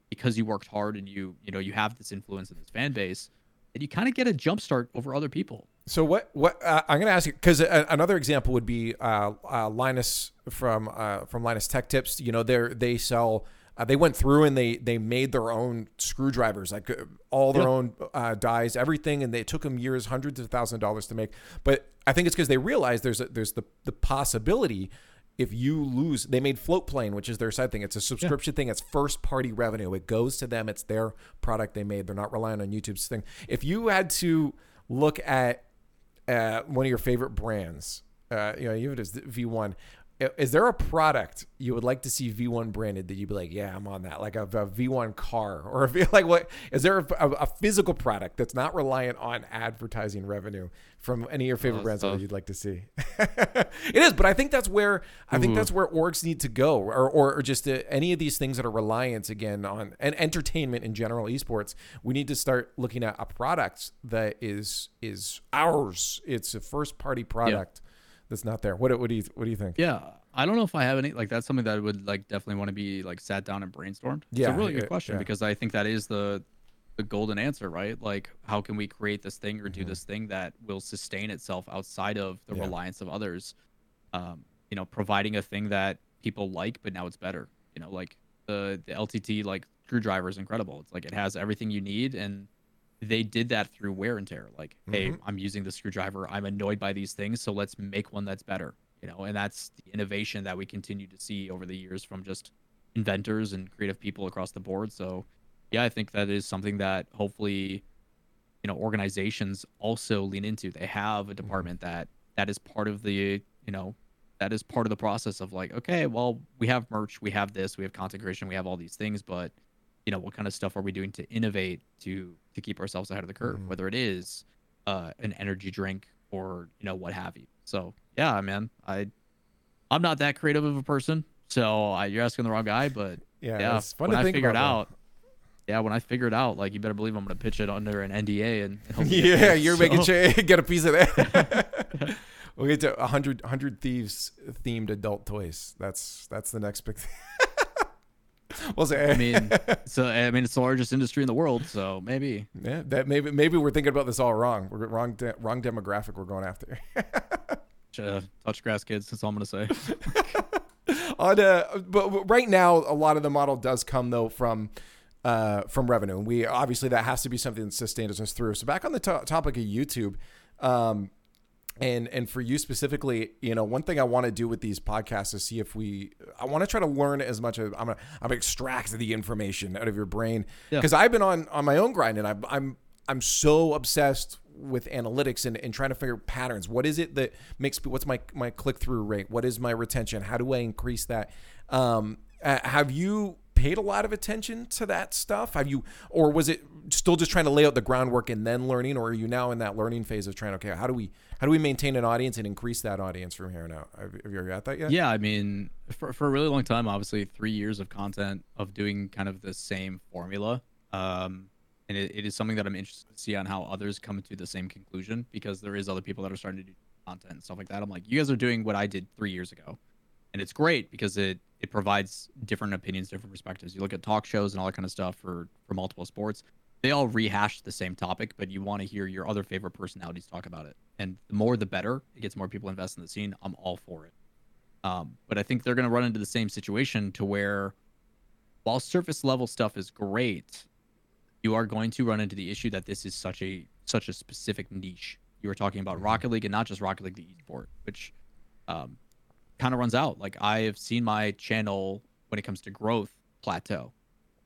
because you worked hard and you you know you have this influence in this fan base and you kind of get a jump start over other people. So what? What uh, I'm going to ask you because another example would be uh, uh, Linus from uh, from Linus Tech Tips. You know, they they sell Uh, they went through and they they made their own screwdrivers, like uh, all their Yeah. own uh, dies, everything, and they it took them years, hundreds of thousands of dollars to make. But I think it's because they realized there's a, there's the the possibility if you lose, they made Floatplane, which is their side thing. It's a subscription thing. It's first party revenue. It goes to them. It's their product they made. They're not relying on YouTube's thing. If you had to look at uh, one of your favorite brands, uh, you know, even as V1, i- is there a product you would like to see V1 branded that you'd be like, yeah, I'm on that, like a, a V1 car, or a V, like what? Is there a, a, a physical product that's not reliant on advertising revenue from any of your favorite Oh, brands that's that you'd like to see? it is, but I think that's where I think that's where orgs need to go, or or, or just uh, any of these things that are reliant again on and entertainment in general, esports. We need to start looking at a product that is is ours. It's a first party product that's not there. What what do you what do you think? Yeah, I don't know if I have any like that's something that I would like definitely want to be like sat down and brainstormed. it's Yeah, a really good question yeah. because I think that is the the golden answer, right? Like, how can we create this thing or do this thing that will sustain itself outside of the Mm-hmm. Yeah. reliance of others? Um, you know, providing a thing that people like, but now it's better. You know, like the the LTT like screwdriver is incredible. It's like it has everything you need and they did that through wear and tear. Like, hey, Mhm. I'm using the screwdriver. I'm annoyed by these things, so let's make one that's better. You know, and that's the innovation that we continue to see over the years from just inventors and creative people across the board. So, yeah, I think that is something that hopefully, you know, organizations also lean into. They have a department that that is part of the, you know, that is part of the process of like, okay, well, we have merch, we have this, we have content creation, we have all these things, but you know, what kind of stuff are we doing to innovate to to keep ourselves ahead of the curve? Mhm. Whether it is uh, an energy drink or you know what have you. So yeah, man, I I'm not that creative of a person, so I, you're asking the wrong guy. But Yeah, yeah, it's fun when to I think figure it about. out, yeah, when I figure it out, like you better believe I'm gonna pitch it under an NDA and, and though. hope we get yeah, you're So- making sure you get a piece of that. we'll get to 100, 100 thieves themed adult toys. That's that's the next big thing. we'll say. I mean, so I mean, it's the largest industry in the world, so maybe. Yeah, that maybe maybe we're thinking about this all wrong. We're wrong de- wrong demographic we're going after. Uh, touch grass kids. That's all I'm gonna say. On uh, but right now, a lot of the model does come though from uh, from revenue. And we obviously that has to be something that sustains us through. So back on the to- topic of YouTube, um, and and for you specifically, you know, one thing I want to do with these podcasts is see if we. I want to try to learn as much as I'm. Gonna, I'm extract the information out of your brain Yeah. because I've been on on my own grind and I'm I'm I'm so obsessed with analytics and, and trying to figure patterns. What is it that makes me what's my my click through rate? What is my retention? How do I increase that? Um, have you paid a lot of attention to that stuff? Have you, or was it still just trying to lay out the groundwork and then learning, or are you now in that learning phase of trying? Okay, how do we how do we maintain an audience and increase that audience from here on out? Have, have you got that yet? Yeah, I mean, for, for a really long time, obviously, three years of content of doing kind of the same formula. Um, and it, it is something that I'm interested to see on how others come to the same conclusion because there is other people that are starting to do content and stuff like that. I'm like, you guys are doing what I did three years ago. And it's great because it, it provides different opinions, different perspectives. You look at talk shows and all that kind of stuff for, for multiple sports. They all rehash the same topic, but you want to hear your other favorite personalities talk about it. And the more the better. It gets more people invested in the scene. I'm all for it. Um, but I think they're going to run into the same situation to where, while surface level stuff is great, you are going to run into the issue that this is such a such a specific niche. You were talking about Rocket League and not just Rocket League, the esport, which um, kind of runs out. Like I have seen my channel when it comes to growth plateau.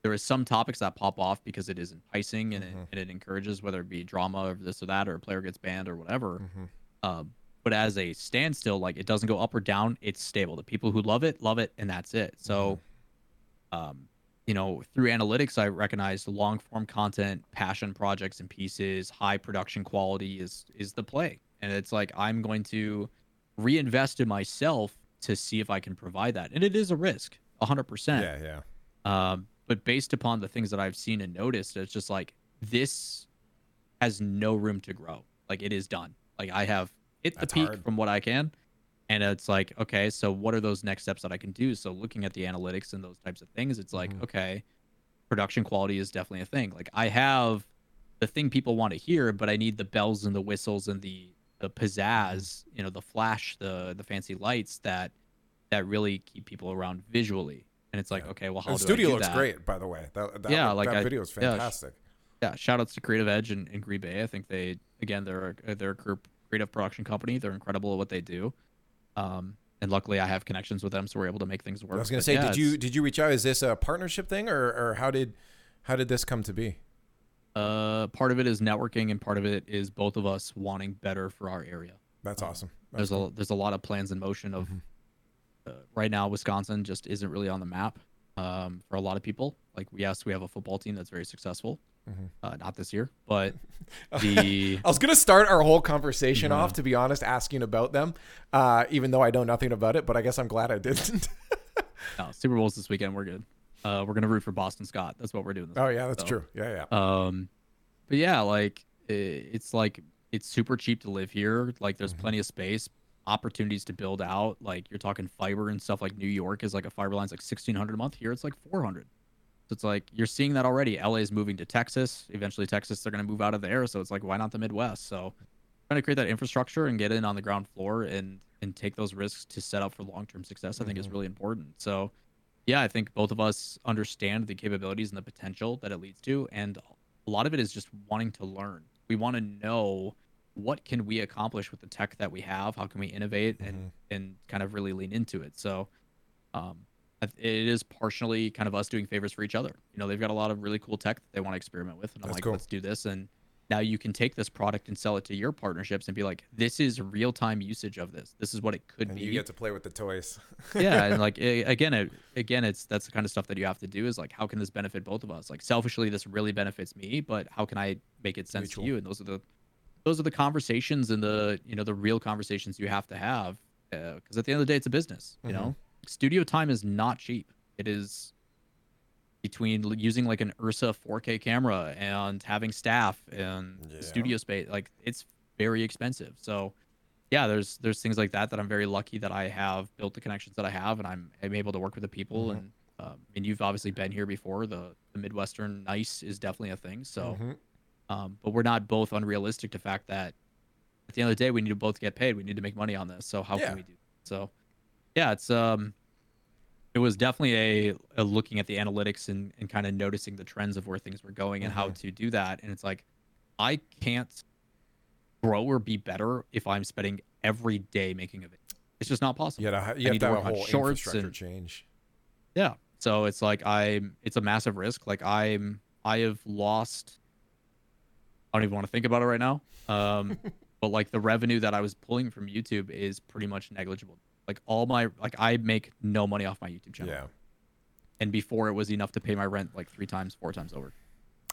There is some topics that pop off because it is enticing and, it, Mhm. and it encourages whether it be drama or this or that or a player gets banned or whatever. Mhm. Um, but as a standstill, like it doesn't go up or down, it's stable. The people who love it, love it, and that's it. So, um, you know, through analytics, I recognized long form content, passion projects and pieces, high production quality is is the play. And it's like I'm going to reinvest in myself to see if I can provide that. And it is a risk, hundred percent. Yeah, yeah. Um, but based upon the things that I've seen and noticed, it's just like this has no room to grow. Like it is done. Like I have hit the That's peak hard. from what I can. And it's like, okay, so what are those next steps that I can do? So looking at the analytics and those types of things, it's like, Mhm. okay, production quality is definitely a thing. Like I have the thing people want to hear, but I need the bells and the whistles and the the pizzazz, you know, the flash, the the fancy lights that that really keep people around visually. And it's like, Yeah. okay, well, how the do studio looks that? great, by the way. That, that Yeah, like that I- video is fantastic. Yeah, shout outs to Creative Edge and, and Green Bay. I think they again they're a, they're a group creative production company. They're incredible at what they do. Um, and luckily I have connections with them, so we're able to make things work. I was gonna But say, yeah, did you did you reach out? Is this a partnership thing, or or how did how did this come to be? Uh, part of it is networking, and part of it is both of us wanting better for our area. That's Um, awesome. That's there's a there's a lot of plans in motion of Mhm. uh, right now Wisconsin just isn't really on the map um, for a lot of people. Like yes, we have a football team that's very successful. Mhm. Uh, not this year, but the I was gonna start our whole conversation Yeah. off, to be honest, asking about them, uh, even though I know nothing about it. But I guess I'm glad I didn't. no, Super Bowls this weekend. We're good. Uh, we're gonna root for Boston Scott. That's what we're doing. This oh yeah, that's So, true. Yeah, yeah. Um, but yeah, like i it's like it's super cheap to live here. Like there's Mhm. plenty of space, opportunities to build out. Like you're talking fiber and stuff. Like New York is like a fiber line's like sixteen hundred a month. Here it's like four hundred. So it's like you're seeing that already. LA is moving to Texas. Eventually, Texas they're gonna move out of there. So it's like why not the Midwest? So trying to create that infrastructure and get in on the ground floor and and take those risks to set up for long term success. I think is Mhm. really important. So yeah, I think both of us understand the capabilities and the potential that it leads to, and a lot of it is just wanting to learn. We want to know what can we accomplish with the tech that we have. How can we innovate and and kind of really lean into it. So, um, it is partially kind of us doing favors for each other. You know, they've got a lot of really cool tech that they want to experiment with, and I'm That's like, cool. let's do this. And now you can take this product and sell it to your partnerships and be like, this is real time usage of this. This is what it could And be you get to play with the toys. yeah and like a- again it, again it's that's the kind of stuff that you have to do is like how can this benefit both of us like selfishly this really benefits me but how can i make it sense Mutual. to you and those are the those are the conversations and the you know the real conversations you have to have because at the end of the day it's a business you Mhm. know studio time is not cheap it is between using like an ursa 4k camera and having staff and Yeah. studio space like it's very expensive so yeah, there's there's things like that that I'm very lucky that I have built the connections that I have, and I'm I'm able to work with the people. Mhm. And um, and you've obviously been here before. The the Midwestern nice is definitely a thing. So, Mhm. um, but we're not both unrealistic to the fact that at the end of the day we need to both get paid. We need to make money on this. So how Yeah. can we do? So, yeah, it's um, it was definitely a, a looking at the analytics and and kind of noticing the trends of where things were going and how Mhm. to do that. And it's like I can't grow or be better if I'm spending every day making a video. It's just not possible. You, gotta, you have to have a whole infrastructure and- change. Yeah. So it's like I'm it's a massive risk. Like I'm I have lost I don't even want to think about it right now. Um but like the revenue that I was pulling from YouTube is pretty much negligible. Like all my like I make no money off my YouTube channel. Yeah. And before it was enough to pay my rent like 3 times, 4 times over.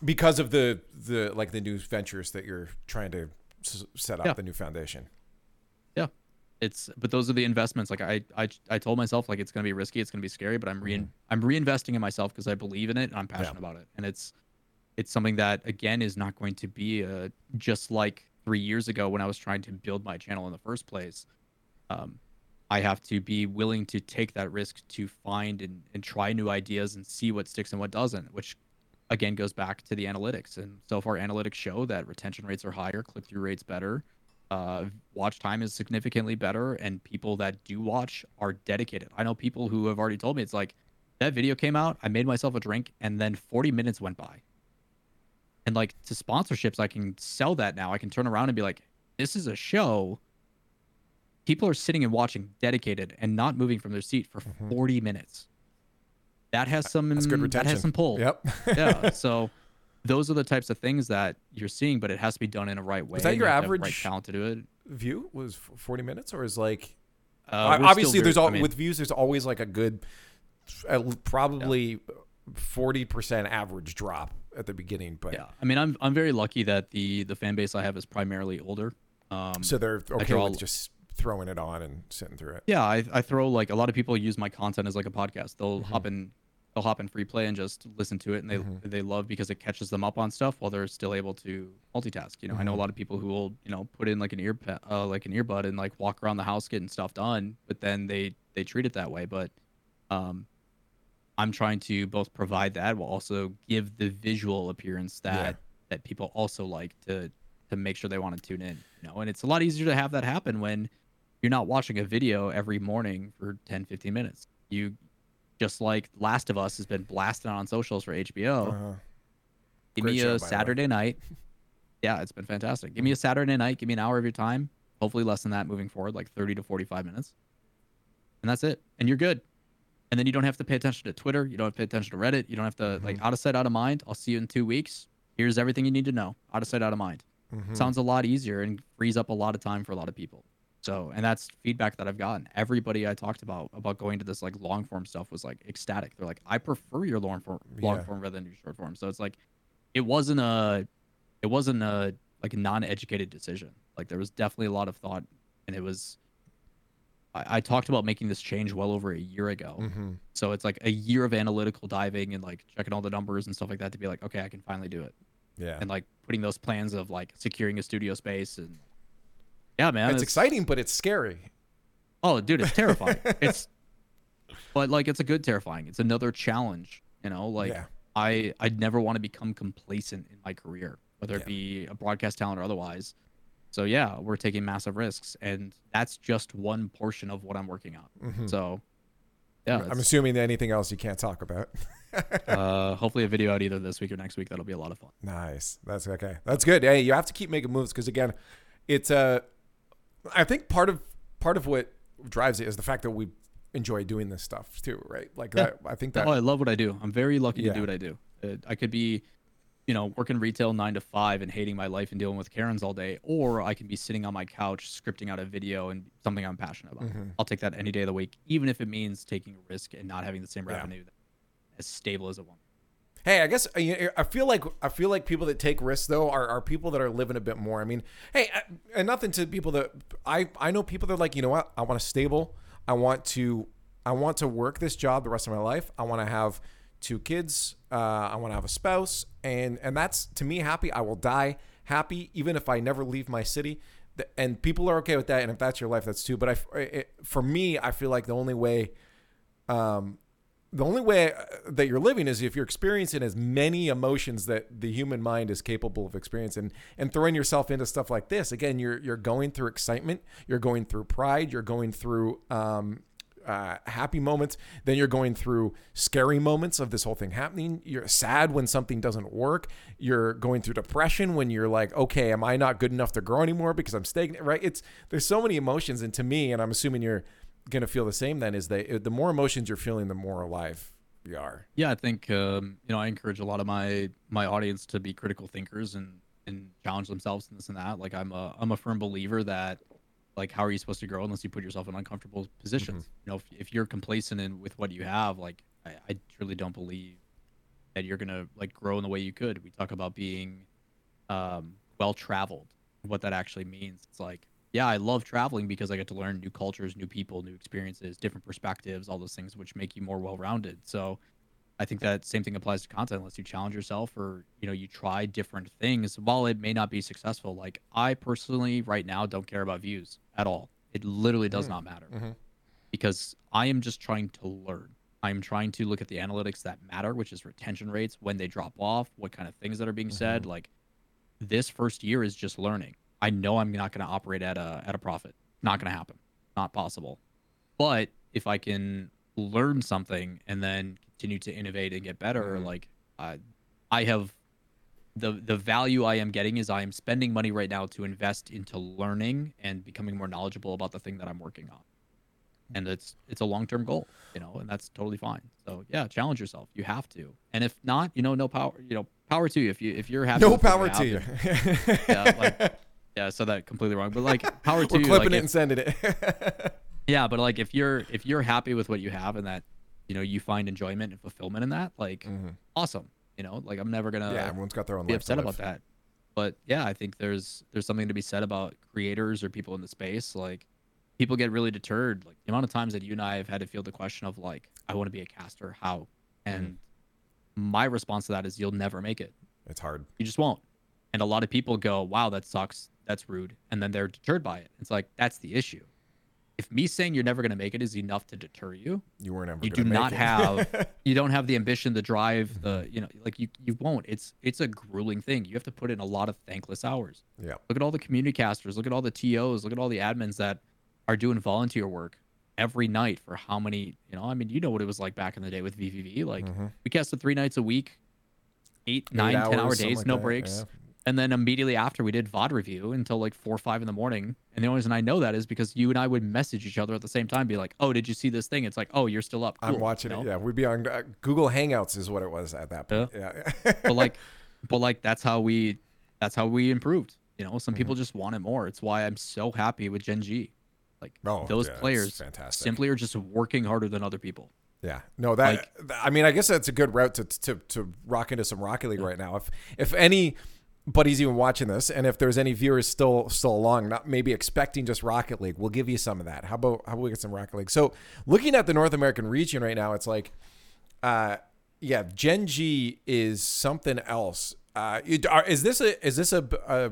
Because of the the like the new ventures that you're trying to s- set up Yeah. the new foundation. Yeah. It's but those are the investments like i i, I told myself like it's going to be risky it's going to be scary but i'm rein i'm reinvesting in myself because i believe in it and i'm passionate about it and it's it's something that again is not going to be uh just like three years ago when i was trying to build my channel in the first place um i have to be willing to take that risk to find and, and try new ideas and see what sticks and what doesn't which again goes back to the analytics. And so far analytics show that retention rates are higher click-through rates better uh, watch time is significantly better and people that do watch are dedicated. I know people who have already told me it's like that video came out i made myself a drink and then 40 minutes went by. And like to sponsorships i can sell that now. I can turn around and be like this is a show people are sitting and watching dedicated and not moving from their seat for Mhm. 40 minutes. That has some That's good that has some pull. Yep. yeah so those are the types of things that you're seeing but it has to be done in a right way Is that your you have to have the right average- talent to do it. View? Was 40 minutes or is like uh, I- we're still obviously very- there's all I mean, with views there's always like a good uh, probably 40% average drop at the beginning but yeah i mean i'm i'm very lucky that the the fan base i have is primarily older. Um so they're okay draw- with just throwing it on and sitting through it yeah I, I throw like a lot of people use my content as like a podcast they'll Mhm. hop in they'll hop in free play and just listen to it and they Mhm. they love because it catches them up on stuff while they're still able to multitask you know i know a Mhm. lot of people who will you know put in like an ear uh, like an earbud and like walk around the house getting stuff done but then they they treat it that way but um i'm trying to both provide that while also give the visual appearance that that people also like to to make sure they want to tune in you know and it's a lot easier to have that happen when you're not watching a video every morning for 10 15 minutes you just like Last of Us has been blasted on socials for HBO. Uh-huh. Give Great me show, a the way. Saturday night. Yeah, it's been fantastic. Give me a Saturday night. Give me an hour of your time. Hopefully less than that moving forward, like 30 to 45 minutes. And that's it. And you're good. And then you don't have to pay attention to Twitter. You don't have to pay attention to Reddit. You don't have to, like, out of sight, out of mind. I'll see you in two weeks. Here's everything you need to know. Out of sight, out of mind. Mhm. Sounds a lot easier and frees up a lot of time for a lot of people. So, and that's feedback that I've gotten. Everybody I talked about about going to this like long form stuff was like ecstatic. They're like, I prefer your long form, long Yeah. form rather than your short form. So it's like, it wasn't a, it wasn't a like a non-educated decision. Like there was definitely a lot of thought, and it was. I, I talked about making this change well over a year ago. Mhm. So it's like a year of analytical diving and like checking all the numbers and stuff like that to be like, okay, I can finally do it Yeah. and like putting those plans of like securing a studio space and yeah man it's exciting, but it's scary. oh dude it's terrifying it's but like it's a good terrifying it's another challenge you know like Yeah. i i'd never want to become complacent in my career whether Yeah. it be a broadcast talent or otherwise so yeah we're taking massive risks and that's just one portion of what i'm working on Mhm. so yeah I'm assuming that anything else you can't talk about. uh hopefully a video out either this week or next week that'll be a lot of fun Nice. That's okay. That's good. Hey, you have to keep making moves because again, it's Uh, I think part of part of what drives it is the fact that we enjoy doing this stuff too, right? Like Yeah. that. I think that. oh, I love what I do. I'm very lucky Yeah. to do what I do. Uh, I could be, you know, working retail nine to five and hating my life and dealing with Karens all day, or I can be sitting on my couch scripting out a video and something I'm passionate about. Mhm. I'll take that any day of the week, even if it means taking a risk and not having the same Yeah. revenue as stable as it wants. Hey, I guess uh, I feel like I feel like people that take risks though are, are people that are living a bit more. I mean, hey, I- and nothing to people that I I know people that are like, you know what? I want a stable. I want to I want to work this job the rest of my life. I want to have two kids. Uh, I want to have a spouse, and and that's to me happy. I will die happy even if I never leave my city. And people are okay with that. And if that's your life, that's too. But I, it, for me, I feel like the only way um, the only way uh, that you're living is if you're experiencing as many emotions that the human mind is capable of experiencing and throwing yourself into stuff like this. Again you're you're going through excitement you're going through pride you're going through um, uh, happy moments then you're going through scary moments of this whole thing happening. You're sad when something doesn't work. You're going through depression when you're like okay am i not good enough to grow anymore because i'm stagnant? Right? It's there's so many emotions and to me and i'm assuming you're going to feel the same then is that the more emotions you're feeling the more alive you are Yeah, I think um, you know I encourage a lot of my my audience to be critical thinkers and and challenge themselves and this and that. Like I'm a I'm a firm believer that like how are you supposed to grow unless you put yourself in uncomfortable positions? You know, if, if you're complacent in with what you have, like I, I truly don't believe that you're gonna like grow in the way you could. We talk about being um, well traveled, what that actually means. It's like yeah, I love traveling because I get to learn new cultures, new people, new experiences, different perspectives, all those things which make you more well-rounded. So I think that same thing applies to content unless you challenge yourself or you know you try different things while it may not be successful. Like I personally right now don't care about views at all. It literally does not matter Mhm. because I am just trying to learn. I'm trying to look at the analytics that matter, which is retention rates, when they drop off, what kind of things that are being said. Like this first year is just learning. I know I'm not going to operate at a at a profit. Not going to happen. Not possible. But if I can learn something and then continue to innovate and get better, Mhm. like I, I have the the value I am getting is I am spending money right now to invest into learning and becoming more knowledgeable about the thing that I'm working on. And it's it's a long term goal, you know, and that's totally fine. So yeah, challenge yourself. You have to. And if not, you know, no power, you know, power to you. If you if you're happy, no power to you yeah, like yeah, I said that completely wrong. But like power to we're you. clipping like, it if- and sending it yeah, but like if you're if you're happy with what you have and that you know you find enjoyment and fulfillment in that, like Mhm. awesome. You know, like I'm never gonna yeah everyone's got their own be upset about that. But yeah, I think there's there's something to be said about creators or people in the space. Like people get really deterred. Like the amount of times that you and I have had to field the question of like, I want to be a caster, how? And my response to that is you'll never make it. it's hard You just won't. And a lot of people go, Wow, that sucks. That's rude. And then they're deterred by it. It's like that's the issue. If me saying you're never gonna make it is enough to deter you, you weren't ever you do not have you don't have the ambition the drive the you know like you you won't it's it's a grueling thing you have to put in a lot of thankless hours yeah look at all the community casters look at all the tos look at all the admins that are doing volunteer work every night for how many, you know, I mean, you know what it was like back in the day with VVV. Like Mm-hmm. we casted three nights a week, eight, nine, ten hour days, like no that, breaks. yeah. And then immediately after we did VOD review until like four or five in the morning. And the only reason I know that is because you and I would message each other at the same time, be like, Oh, did you see this thing? It's like, Oh, you're still up. I'm watching you it. Yeah, we'd be on uh, Google Hangouts is what it was at that point. Yeah. but like but like that's how we that's how we improved you know Mm-hmm. some people just want it more it's why i'm so happy with gen g like Oh, those yeah, players simply are just working harder than other people Yeah, no, that th- I mean, I guess that's a good route to to to rock into some Rocket League right now. If if anybody's even watching this, and if there's any viewers still still along, not maybe expecting just Rocket League, we'll give you some of that. How about how about we get some Rocket League? So looking at the North American region right now, it's like, uh, yeah, Gen G is something else. Uh, is this a is this a, a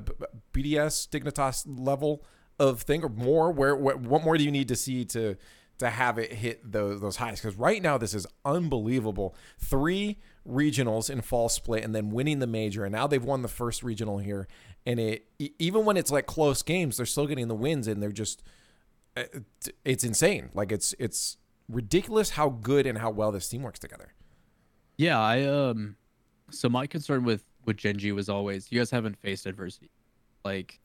BDS Dignitas level of thing or more? Where what, what more do you need to see to to have it hit those those highs? Because right now this is unbelievable. Three regionals in fall split and then winning the major, and now they've won the first regional here. And it even when it's like close games, they're still getting the wins, and they're just uh, it's insane. Like it's it's ridiculous how good and how well this team works together. yeah i um so my concern with with Gen G was always you guys haven't faced adversity like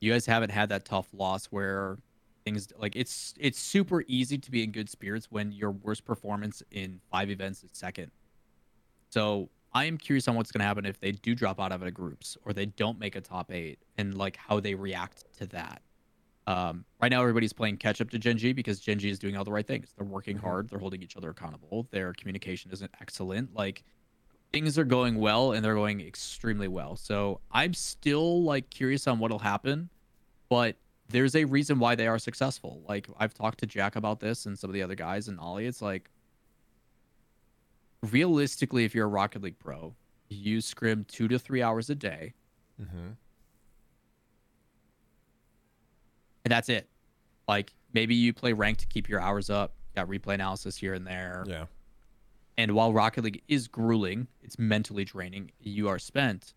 you guys haven't had that tough loss where things like it's it's super easy to be in good spirits when your worst performance in five events is second So I am curious on what's going to happen if they do drop out of the groups or they don't make a top eight and like how they react to that. Um, right now, everybody's playing catch up to Gen G because Gen G is doing all the right things. They're working hard. They're holding each other accountable. Their communication isn't excellent. Like things are going well and they're going extremely well. So I'm still like curious on what'll happen, but there's a reason why they are successful. Like I've talked to Jack about this and some of the other guys and Ollie. It's like realistically, if you're a Rocket League pro, you scrim two to three hours a day, Mm-hmm. and that's it. Like maybe you play rank to keep your hours up, got replay analysis here and there. Yeah. And while Rocket League is grueling, it's mentally draining. You are spent.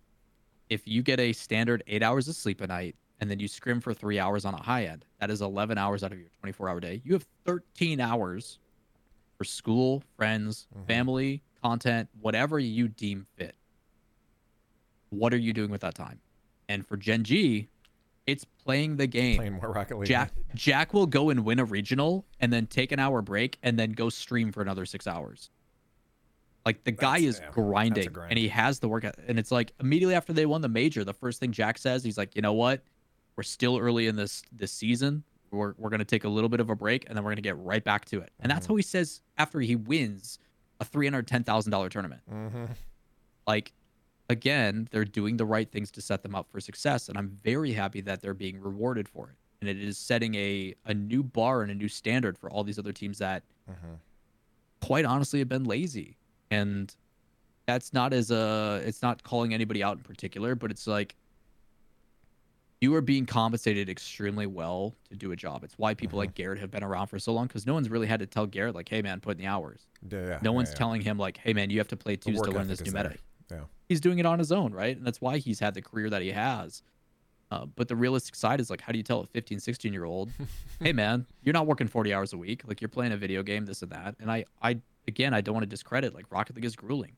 If you get a standard eight hours of sleep a night and then you scrim for three hours on a high end, that is 11 hours out of your 24 hour day. You have 13 hours for school, friends, mm-hmm. family, content, whatever you deem fit. What are you doing with that time? And for Gen G, it's playing the game. Playing more Rocket League. Jack Jack will go and win a regional and then take an hour break and then go stream for another six hours. Like the guy is yeah, grinding grind. and he has the work and it's like immediately after they won the major, the first thing Jack says, he's like, you know what? We're still early in this this season. We're we're gonna take a little bit of a break and then we're gonna get right back to it. And Mm-hmm. that's how he says after he wins a three hundred ten thousand dollar tournament Mm-hmm. like again they're doing the right things to set them up for success and i'm very happy that they're being rewarded for it and it is setting a, a new bar and a new standard for all these other teams that Mm-hmm. quite honestly have been lazy and that's not as a it's not calling anybody out in particular but it's like you are being compensated extremely well to do a job it's why people like garrett have been around for so long because no one's really had to tell garrett like hey man put in the hours Yeah, yeah, no one's yeah. telling him like hey man you have to play twos to learn this new meta. Yeah. he's doing it on his own, right? And that's why he's had the career that he has. Uh, but the realistic side is like, how do you tell a 15, 16 year old, hey man, you're not working 40 hours a week. Like you're playing a video game, this and that. And I, I, again, I don't want to discredit like Rocket League is grueling.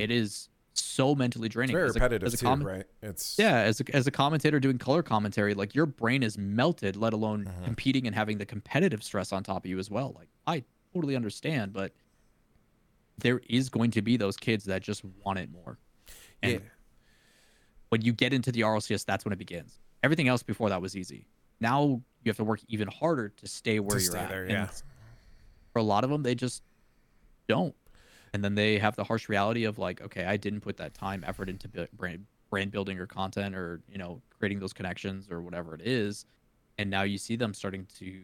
It is so mentally draining. It's very As a- repetitive as a too, right? It's Yeah, as a, as a commentator doing color commentary, like your brain is melted, let alone Mm-hmm. competing and having the competitive stress on top of you as well. Like I totally understand, but there is going to be those kids that just want it more. And Yeah. when you get into the RLCS, that's when it begins. Everything else before that was easy. Now you have to work even harder to stay where To you're stay at. there, And yeah. For a lot of them, they just don't. And then they have the harsh reality of like, okay, I didn't put that time, effort into brand brand building or content or you know creating those connections or whatever it is, and now you see them starting to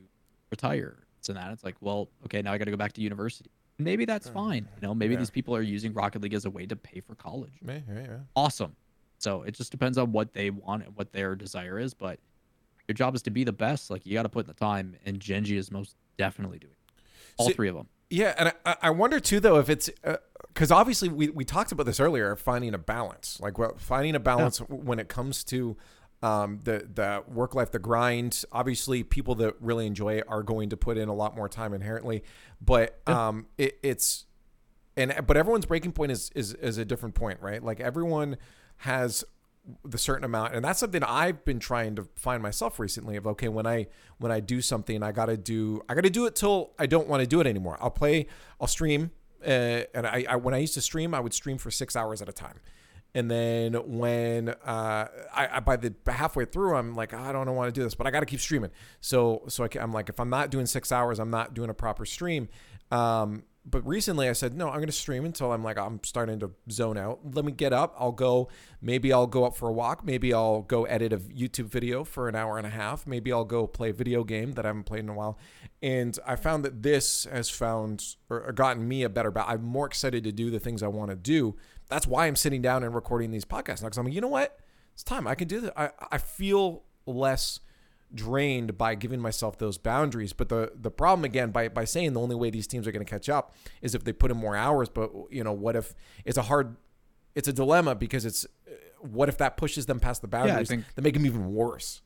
retire. So that it's like, well, okay, now I got to go back to university. Maybe that's hmm. fine. You know, maybe yeah. these people are using Rocket League as a way to pay for college Yeah, yeah, yeah. awesome. So it just depends on what they want and what their desire is. But your job is to be the best. Like you got to put in the time, and Gen G is most definitely doing it. all three of them. Yeah, and I, I wonder too though if it's because obviously we, we talked about this earlier, finding a balance, like well, finding a balance when it comes to Um, the the work life, the grind. Obviously, people that really enjoy it are going to put in a lot more time inherently, but um, it, it's and but everyone's breaking point is is is a different point, right? Like everyone has the certain amount and that's something i've been trying to find myself recently of okay when i when i do something i gotta do i gotta do it till i don't want to do it anymore i'll play i'll stream uh, and I, I when i used to stream i would stream for six hours at a time and then when uh, I, I, by the halfway through, I'm like, I don't want to do this, but I got to keep streaming. So so I am like, if I'm not doing six hours, I'm not doing a proper stream. Um, but recently I said, no, I'm going to stream until I'm like, I'm starting to zone out. Let me get up. I'll go, maybe I'll go up for a walk. Maybe I'll go edit a YouTube video for an hour and a half. Maybe I'll go play a video game that I haven't played in a while. And I found that this has found or gotten me a better, but I'm more excited to do the things I want to do. That's why I'm sitting down and recording these podcasts now. Cause I'm like, you know what? It's time. I can do that. I, I feel less drained by giving myself those boundaries. But the the problem again by by saying the only way these teams are going to catch up is if they put in more hours. But you know what if it's a hard, it's a dilemma because it's what if that pushes them past the boundaries yeah, think, that make them even worse.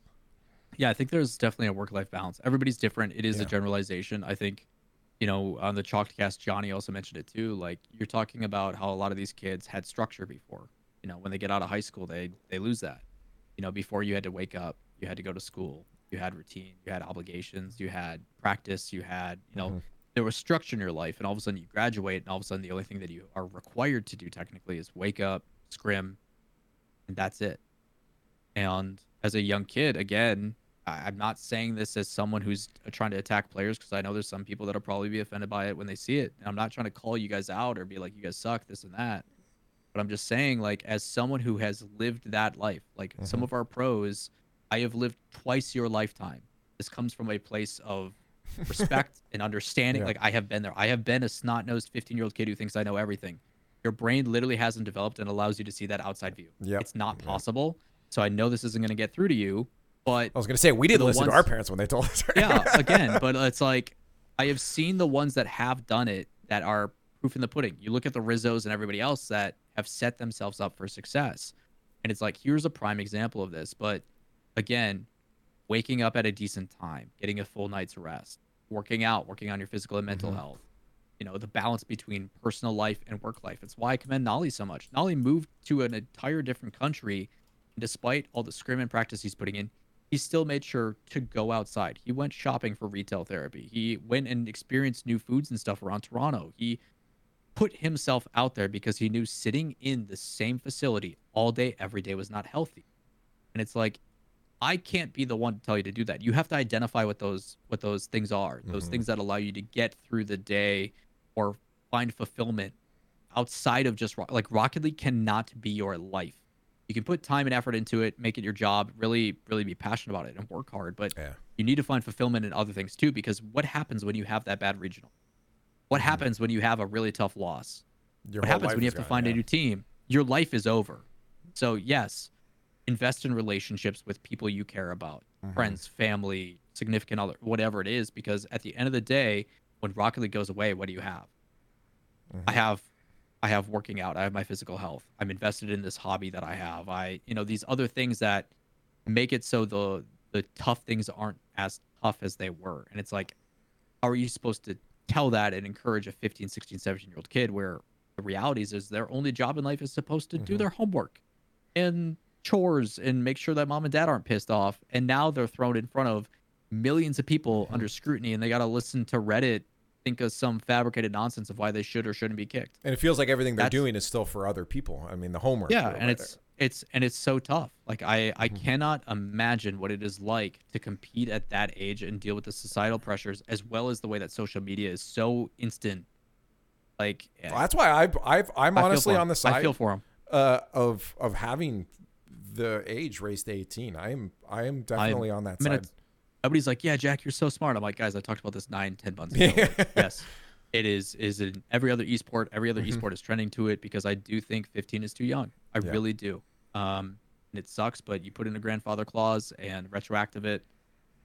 Yeah, I think there's definitely a work life balance. Everybody's different. It is yeah. a generalization. I think. You know, on the Chalkcast, Johnny also mentioned it too. Like you're talking about how a lot of these kids had structure before. You know, when they get out of high school, they they lose that. You know, before you had to wake up, you had to go to school, you had routine, you had obligations, you had practice, you had, you know, mm-hmm. there was structure in your life. And all of a sudden you graduate, and all of a sudden the only thing that you are required to do technically is wake up, scrim, and that's it. And as a young kid, again, I'm not saying this as someone who's trying to attack players because I know there's some people that'll probably be offended by it when they see it. And I'm not trying to call you guys out or be like, you guys suck, this and that. But I'm just saying, like, as someone who has lived that life, like mm-hmm. some of our pros, I have lived twice your lifetime. This comes from a place of respect and understanding. Yeah. Like I have been there. I have been a snot nosed 15 year old kid who thinks I know everything. Your brain literally hasn't developed and allows you to see that outside view. Yep. It's not possible. So I know this isn't going to get through to you. But I was going to say we didn't listen ones, to our parents when they told us. yeah, again, but it's like I have seen the ones that have done it that are proof in the pudding. You look at the Rizzos and everybody else that have set themselves up for success, and it's like here's a prime example of this. But again, waking up at a decent time, getting a full night's rest, working out, working on your physical and mental mm-hmm. health. You know, the balance between personal life and work life. It's why I commend Noly so much. Noly moved to an entire different country. And despite all the scrim and practice he's putting in, he still made sure to go outside. He went shopping for retail therapy. He went and experienced new foods and stuff around Toronto. He put himself out there because he knew sitting in the same facility all day, every day was not healthy. And it's like I can't be the one to tell you to do that. You have to identify what those what those things are. Those mm-hmm. things that allow you to get through the day or find fulfillment outside of just like Rocket League cannot be your life. You can put time and effort into it, make it your job, really really be passionate about it and work hard, but yeah. you need to find fulfillment in other things too because what happens when you have that bad regional? What mm-hmm. happens when you have a really tough loss? Your what happens when you have to find yeah. a new team? Your life is over. So, yes, invest in relationships with people you care about mm-hmm. friends family significant other whatever it is because at the end of the day when rocket league goes away what do you have mm-hmm. i have i have working out i have my physical health i'm invested in this hobby that i have i you know these other things that make it so the the tough things aren't as tough as they were and it's like how are you supposed to tell that and encourage a 15 16 17 year old kid where the realities is their only job in life is supposed to mm-hmm. do their homework and chores and make sure that mom and dad aren't pissed off. And now they're thrown in front of millions of people mm-hmm. under scrutiny and they got to listen to Reddit think of some fabricated nonsense of why they should or shouldn't be kicked. And it feels like everything they're That's, doing is still for other people. I mean, the homework. Yeah, and right it's there. it's and it's so tough. Like I I mm-hmm. cannot imagine what it is like to compete at that age and deal with the societal pressures as well as the way that social media is so instant. Like well, that's why I I've, I'm honestly on the side. I feel for him. Uh, of of having the age raised to 18. I am I am definitely I'm, on that I mean, side. Everybody's like, yeah, Jack, you're so smart. I'm like, guys, I talked about this nine, ten months ago. like, yes, it is. Is in every other esport. Every other mm-hmm. esport is trending to it because I do think 15 is too young. I yeah. really do. Um, and it sucks, but you put in a grandfather clause and retroactive it.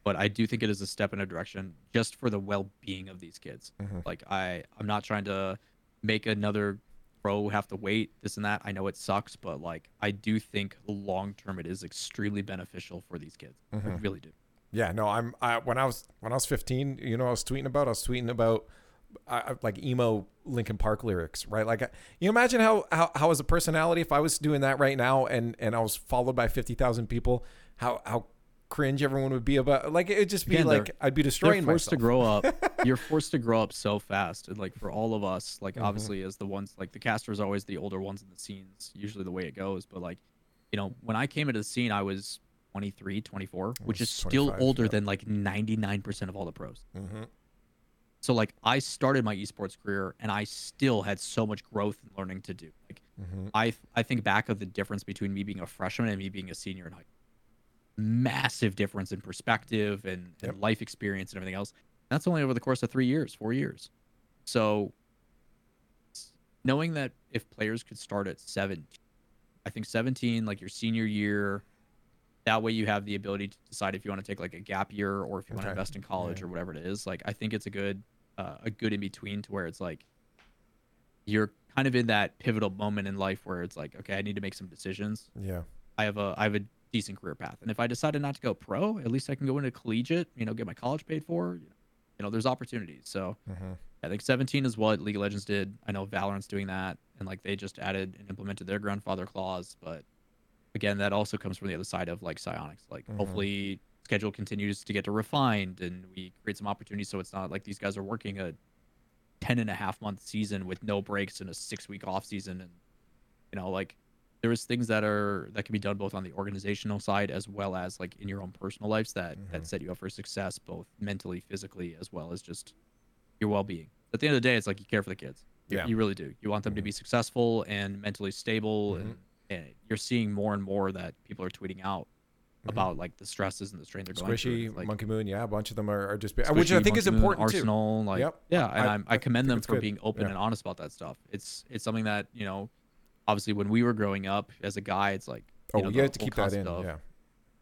But I do think it is a step in a direction just for the well-being of these kids. Mm-hmm. Like I, I'm not trying to make another pro have to wait this and that. I know it sucks, but like I do think long term it is extremely beneficial for these kids. I really do. Yeah, no, I'm. I, when I was when I was 15, you know, I was tweeting about. I was tweeting about uh, like emo Linkin Park lyrics, right? Like, you imagine how how how as a personality, if I was doing that right now, and and I was followed by 50,000 people, how how cringe everyone would be about. Like, it'd just be Again, like I'd be destroying forced to grow up. You're forced to grow up so fast, and like for all of us, like Mm-hmm. obviously as the ones like the casters are always the older ones in the scenes, usually the way it goes. But like, you know, when I came into the scene, I was 23, 24, which is still older yeah. than like 99% of all the pros. Mhm. So like I started my esports career and I still had so much growth and learning to do. Like Mhm. I I think back of the difference between me being a freshman and me being a senior in high massive difference in perspective and, and life experience and everything else. That's only over the course of three years, four years. So knowing that if players could start at 17, I think 17, like your senior year, that way you have the ability to decide if you want to take like a gap year or if you want to invest in college Yeah. or whatever it is. Like I think it's a good uh, a good in between to where it's like you're kind of in that pivotal moment in life where it's like, okay, I need to make some decisions. Yeah. I have a I have a decent career path, and if I decided not to go pro, at least I can go into collegiate. You know, get my college paid for. You know, there's opportunities. So Mhm. I think 17 is what League of Legends did. I know Valorant's doing that, and like they just added and implemented their grandfather clause. But again, that also comes from the other side of like Psyonix. Like Mhm. hopefully schedule continues to get to refined, and we create some opportunities so it's not like these guys are working a 10 and a half month season with no breaks and a six week off season and you know like there's things that are that can be done both on the organizational side as well as like in your own personal lives that Mhm. that set you up for success both mentally physically as well as just your well-being at the end of the day it's like you care for the kids You- Yeah. you really do you want them to be successful and mentally stable and, and you're seeing more and more that people are tweeting out Mhm. about like the stresses and the strain they're going through Squishy, like, Monkey Moon, yeah, a bunch of them are, are just, be- which I Squishy, think is Monkey Moon, important too. Arsenal, like Yep. yeah, and I- I I commend them for good. being open Yeah. and honest about that stuff. It's it's something that you know, obviously when we were growing up as a guy, it's like Oh, you, know, you have to keep that in. of- Yeah.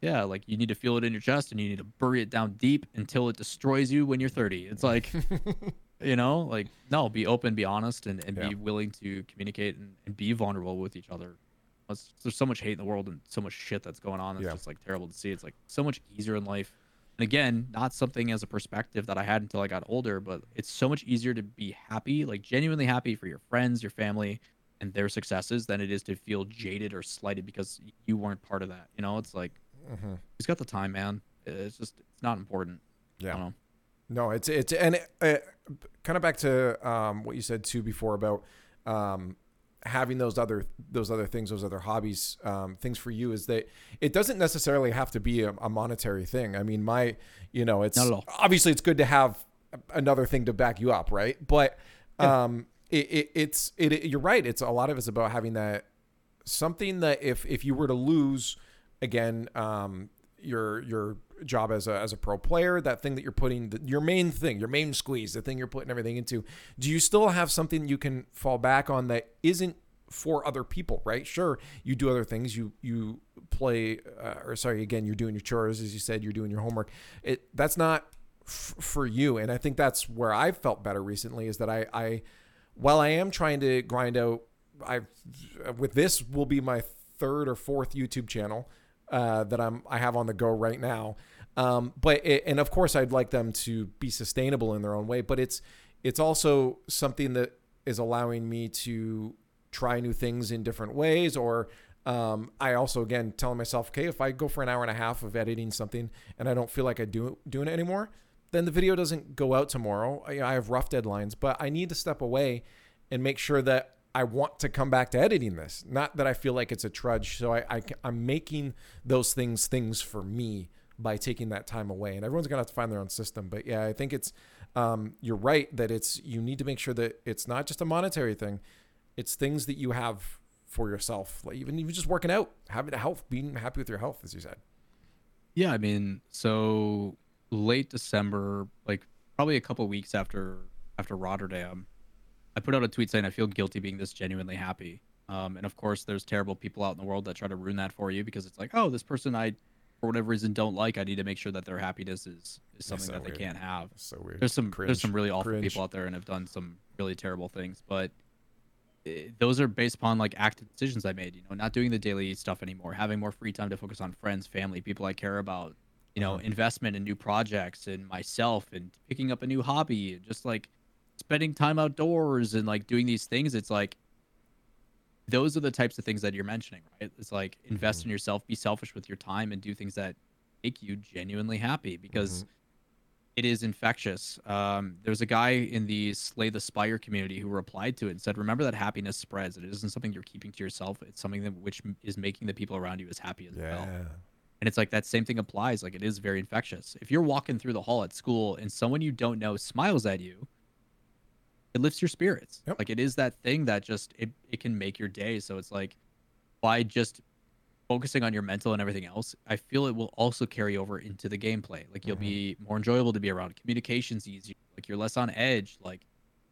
yeah, like you need to feel it in your chest and you need to bury it down deep until it destroys you when you're 30. It's like you know, like no, be open, be honest, and, and Yeah. be willing to communicate and, and be vulnerable with each other. It's- There's so much hate in the world and so much shit that's going on. It's Yeah. just like terrible to see. It's like so much easier in life. And again, not something as a perspective that I had until I got older, but it's so much easier to be happy, like genuinely happy for your friends, your family, and their successes than it is to feel jaded or slighted because you weren't part of that. You know, it's like Mhm. who's got the time, man? It's just it's not important. I Yeah. don't know. No, it's it's and it, uh, kind of back to um, what you said too before about um, having those other those other things, those other hobbies, um, things for you is that it doesn't necessarily have to be a, a monetary thing. I mean, my you know, it's Not at all. obviously it's good to have another thing to back you up, right? But um, it, it, it's it, it- you're right. It's a lot of it's about having that something that if if you were to lose again um your your job as a as a pro player that thing that you're putting the, your main thing your main squeeze the thing you're putting everything into do you still have something you can fall back on that isn't for other people right? Sure you do other things. You you play uh, or sorry again you're doing your chores as you said you're doing your homework. It that's not f- for you. And i think that's where i've felt better recently is that i i while i am trying to grind out i with this will be my third or fourth youtube channel uh, that I'm I have on the go right now. Um, but it, and of course I'd like them to be sustainable in their own way. But it's it's also something that is allowing me to try new things in different ways. Or um, I also again telling myself, okay, if I go for an hour and a half of editing something and I don't feel like I do doing it anymore, then the video doesn't go out tomorrow. I, I have rough deadlines, but I need to step away and make sure that I want to come back to editing this, not that I feel like it's a trudge. So I, I am making those things things for me by taking that time away. And everyone's gonna have to find their own system. But yeah, I think it's um, you're right that it's you need to make sure that it's not just a monetary thing. It's things that you have for yourself, like even even just working out, having a health, being happy with your health, as you said. Yeah, I mean, so late December, like probably a couple weeks after after Rotterdam, I put out a tweet saying I feel guilty being this genuinely happy. Um, and of course, there's terrible people out in the world that try to ruin that for you because it's like, oh, this person I, for whatever reason, don't like. I need to make sure that their happiness is is something so that weird. they can't have. It's so weird. There's some Cringe. there's some really awful Cringe. people out there and have done some really terrible things, but eh, those are based upon like active decisions I made. You know, not doing the daily stuff anymore, having more free time to focus on friends, family, people I care about. You know, Mhm. investment in new projects and myself, and picking up a new hobby, and just like spending time outdoors and like doing these things. It's like those are the types of things that you're mentioning, right? It's like invest in yourself, be selfish with your time, and do things that make you genuinely happy because it is infectious. Um, there's a guy in the Slay the Spire community who replied to it and said, "Remember that happiness spreads. It isn't something you're keeping to yourself. It's something that which is making the people around you as happy as well." And it's like that same thing applies. Like it is very infectious. If you're walking through the hall at school and someone you don't know smiles at you, it lifts your spirits. Yep. Like it is that thing that just it, it can make your day. So it's like by just focusing on your mental and everything else, I feel it will also carry over into the gameplay. Like you'll mm-hmm. be more enjoyable to be around. Communications easier. Like you're less on edge. Like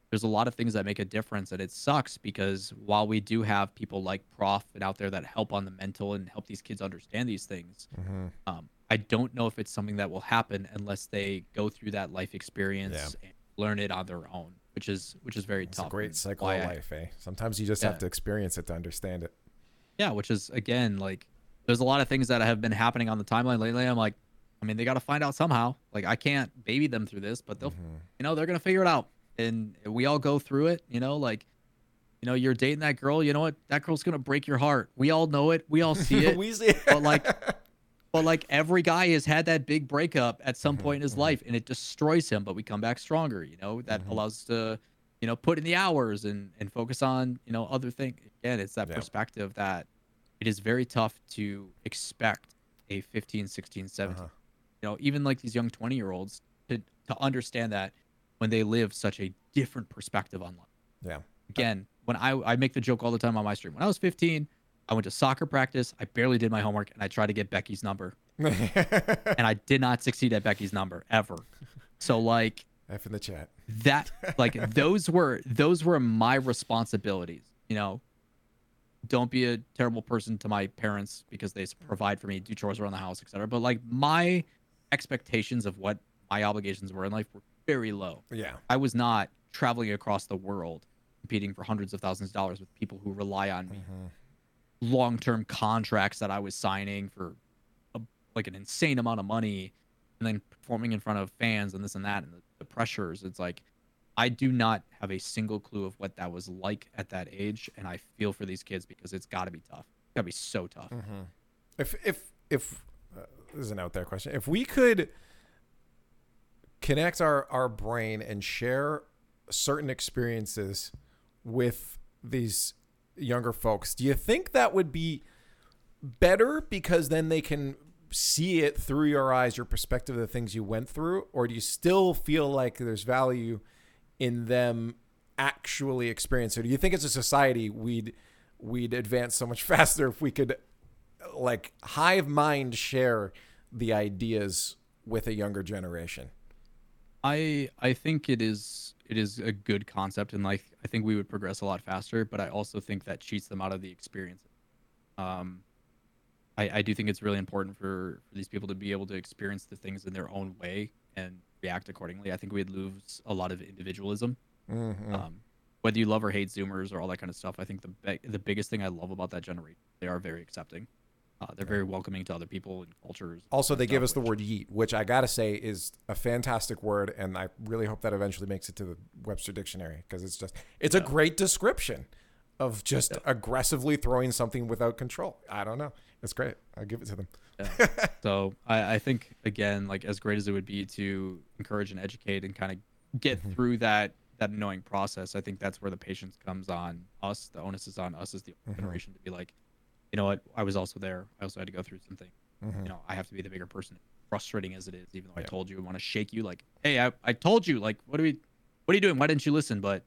there's a lot of things that make a difference and it sucks because while we do have people like prof and out there that help on the mental and help these kids understand these things hmm um, i don't know if it's something that will happen unless they go through that life experience and learn it on their own which is which is very It's tough a great cycle of I- life, eh? Sometimes you just Yeah. have to experience it to understand it. yeah which is again like there's a lot of things that have been happening on the timeline lately i'm like i mean they got to find out somehow like i can't baby them through this but they'll Mhm. you know they're gonna figure it out and we all go through it you know like you know you're dating that girl you know what that girl's gonna break your heart we all know it we all see it we see it. but like but like every guy has had that big breakup at some Mhm, point in his mhm. life and it destroys him but we come back stronger you know that Mhm. allows us to you know put in the hours and and focus on you know other things again it's that Yeah. perspective that it is very tough to expect a 15 16 17 Uh-huh. you know even like these young 20 year olds to to understand that when they live such a different perspective on life. Yeah. again when i i make the joke all the time on my stream. When i was 15 i went to soccer practice. I barely did my homework and i tried to get becky's number. And i did not succeed at becky's number ever. So like F in the chat. that like those were those were my responsibilities you know? Don't be a terrible person to my parents because they provide for me do chores around the house etc but like my expectations of what my obligations were in life were very low Yeah. i was not traveling across the world competing for hundreds of thousands of dollars with people who rely on me Mhm. long-term contracts that I was signing for a, like an insane amount of money and then performing in front of fans and this and that and the, the pressures it's like I do not have a single clue of what that was like at that age and I feel for these kids because it's got to be tough. It's got to be so tough. Mhm. If if if uh, this is an out there question, if we could connect our our brain and share certain experiences with these younger folks, do you think that would be better because then they can see it through your eyes, your perspective of the things you went through, or do you still feel like there's value in them actually experience it? Do you think as a society we'd we'd advance so much faster if we could like hive mind share the ideas with a younger generation? I I think it is it is a good concept and like I think we would progress a lot faster, but I also think that cheats them out of the experience. Um, I I do think it's really important for for these people to be able to experience the things in their own way and react accordingly. I think we'd lose a lot of individualism. Mm-hmm. Um, whether you love or hate Zoomers or all that kind of stuff, I think the be- the biggest thing I love about that generation, they are very accepting. Uh, they're very welcoming to other people and cultures. Also, they give us the word yeet, which I gotta say is a fantastic word, and I really hope that eventually makes it to the Webster Dictionary because it's just it's a great description of just Yeah. aggressively throwing something without control. I don't know. It's great. I'll give it to them. So I, I think again, like as great as it would be to encourage and educate and kind of get Mhm. through that that annoying process, I think that's where the patience comes on us. The onus is on us as the Mhm. generation to be like, you know what, I was also there. I also had to go through something. Mhm. You know, I have to be the bigger person. Frustrating as it is, even though I told you I want to shake you, like, hey, I, I told you, like, what are we, what are you doing? Why didn't you listen? But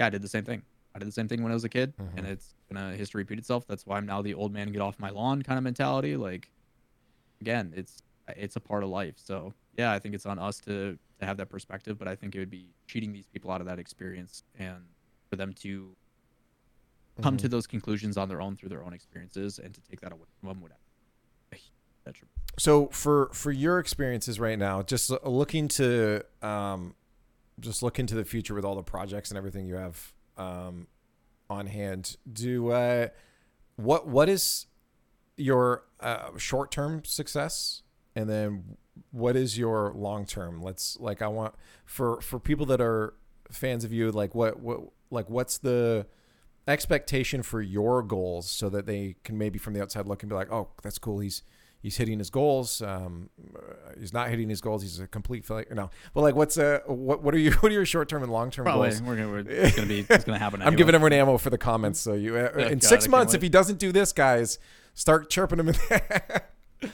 yeah, I did the same thing. I did the same thing when I was a kid, Mhm. and it's gonna history repeat itself. That's why I'm now the old man get off my lawn kind of mentality. Like, again, it's it's a part of life. So yeah, I think it's on us to to have that perspective, but I think it would be cheating these people out of that experience and for them to come to those conclusions on their own through their own experiences and to take that away from them would have a huge detriment. So for for your experiences right now, just looking to um, just look into the future with all the projects and everything you have um, on hand. Do uh, what what is your uh, short term success, and then what is your long term? Let's like I want for for people that are fans of you, like what what like what's the expectation for your goals so that they can maybe from the outside look and be like, oh, that's cool. He's he's hitting his goals. Um, he's not hitting his goals. He's a complete failure. No, but like, what's uh, what what are you what are your short term and long term goals? We're gonna, we're, it's gonna be it's gonna happen. I'm giving everyone ammo for the comments. So you uh, in God, six months, if he doesn't do this, guys, start chirping him. In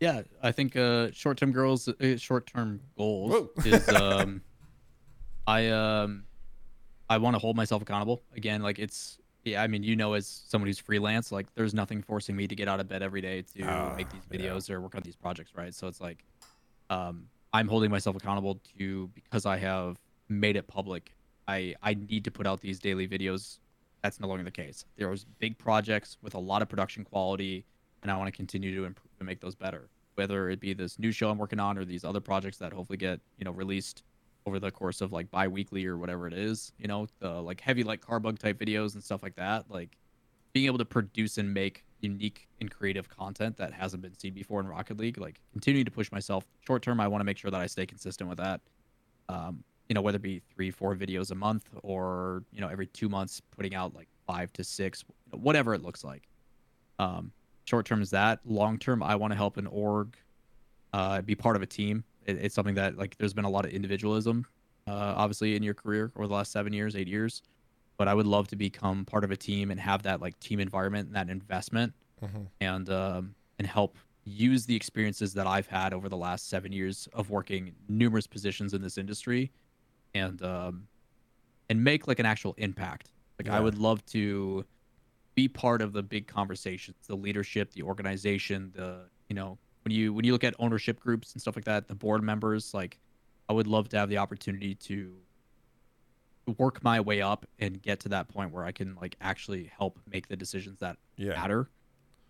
yeah, I think uh, short term goals, uh, short term goals Whoa. is um, I um, I want to hold myself accountable. Again, like it's yeah, I mean, you know, as someone who's freelance, like there's nothing forcing me to get out of bed every day to uh, make these videos yeah. or work on these projects, right? So it's like, um, I'm holding myself accountable to because I have made it public. I I need to put out these daily videos. That's no longer the case. There's big projects with a lot of production quality, and I want to continue to improve and make those better. Whether it be this new show I'm working on or these other projects that hopefully get you know released over the course of like bi-weekly or whatever it is you know the like heavy like carbug type videos and stuff like that like being able to produce and make unique and creative content that hasn't been seen before in rocket league like continuing to push myself. Short term i want to make sure that i stay consistent with that. Um, you know whether it be three four videos a month or you know every two months putting out like five to six whatever it looks like. Um, short term is that. Long term i want to help an org uh, be part of a team it, it's something that like there's been a lot of individualism, uh, obviously in your career over the last seven years, eight years. But I would love to become part of a team and have that like team environment and that investment, mm-hmm. and um, and help use the experiences that I've had over the last seven years of working numerous positions in this industry, and um, and make like an actual impact. Like yeah. I would love to be part of the big conversations, the leadership, the organization, the you know when you when you look at ownership groups and stuff like that, the board members, like I would love to have the opportunity to work my way up and get to that point where I can like actually help make the decisions that yeah. matter,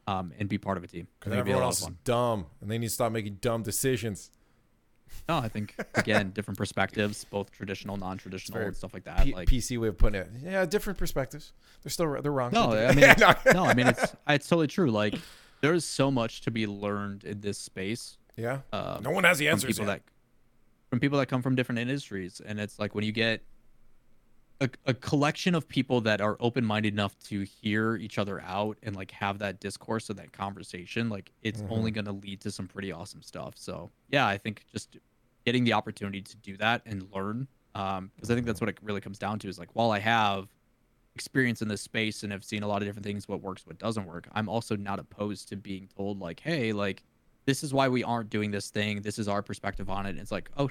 um, and be part of a team. Because everyone else is dumb, and they need to stop making dumb decisions. No, I think again, different perspectives, both traditional, non-traditional, and stuff like that. P- like PC way of putting it. Yeah, different perspectives. They're still they're wrong. No, I mean, no, I mean it's it's totally true. Like there's so much to be learned in this space. Yeah. Um, no one has the answers. From people, yet. that, from people that come from different industries. And it's like when you get a, a collection of people that are open minded enough to hear each other out and like have that discourse or that conversation, like it's mm-hmm. only going to lead to some pretty awesome stuff. So, yeah, I think just getting the opportunity to do that and learn. Um, because I think that's what it really comes down to is like, while I have experience in this space and have seen a lot of different things what works what doesn't work i'm also not opposed to being told like hey like this is why we aren't doing this thing. This is our perspective on it. And it's like oh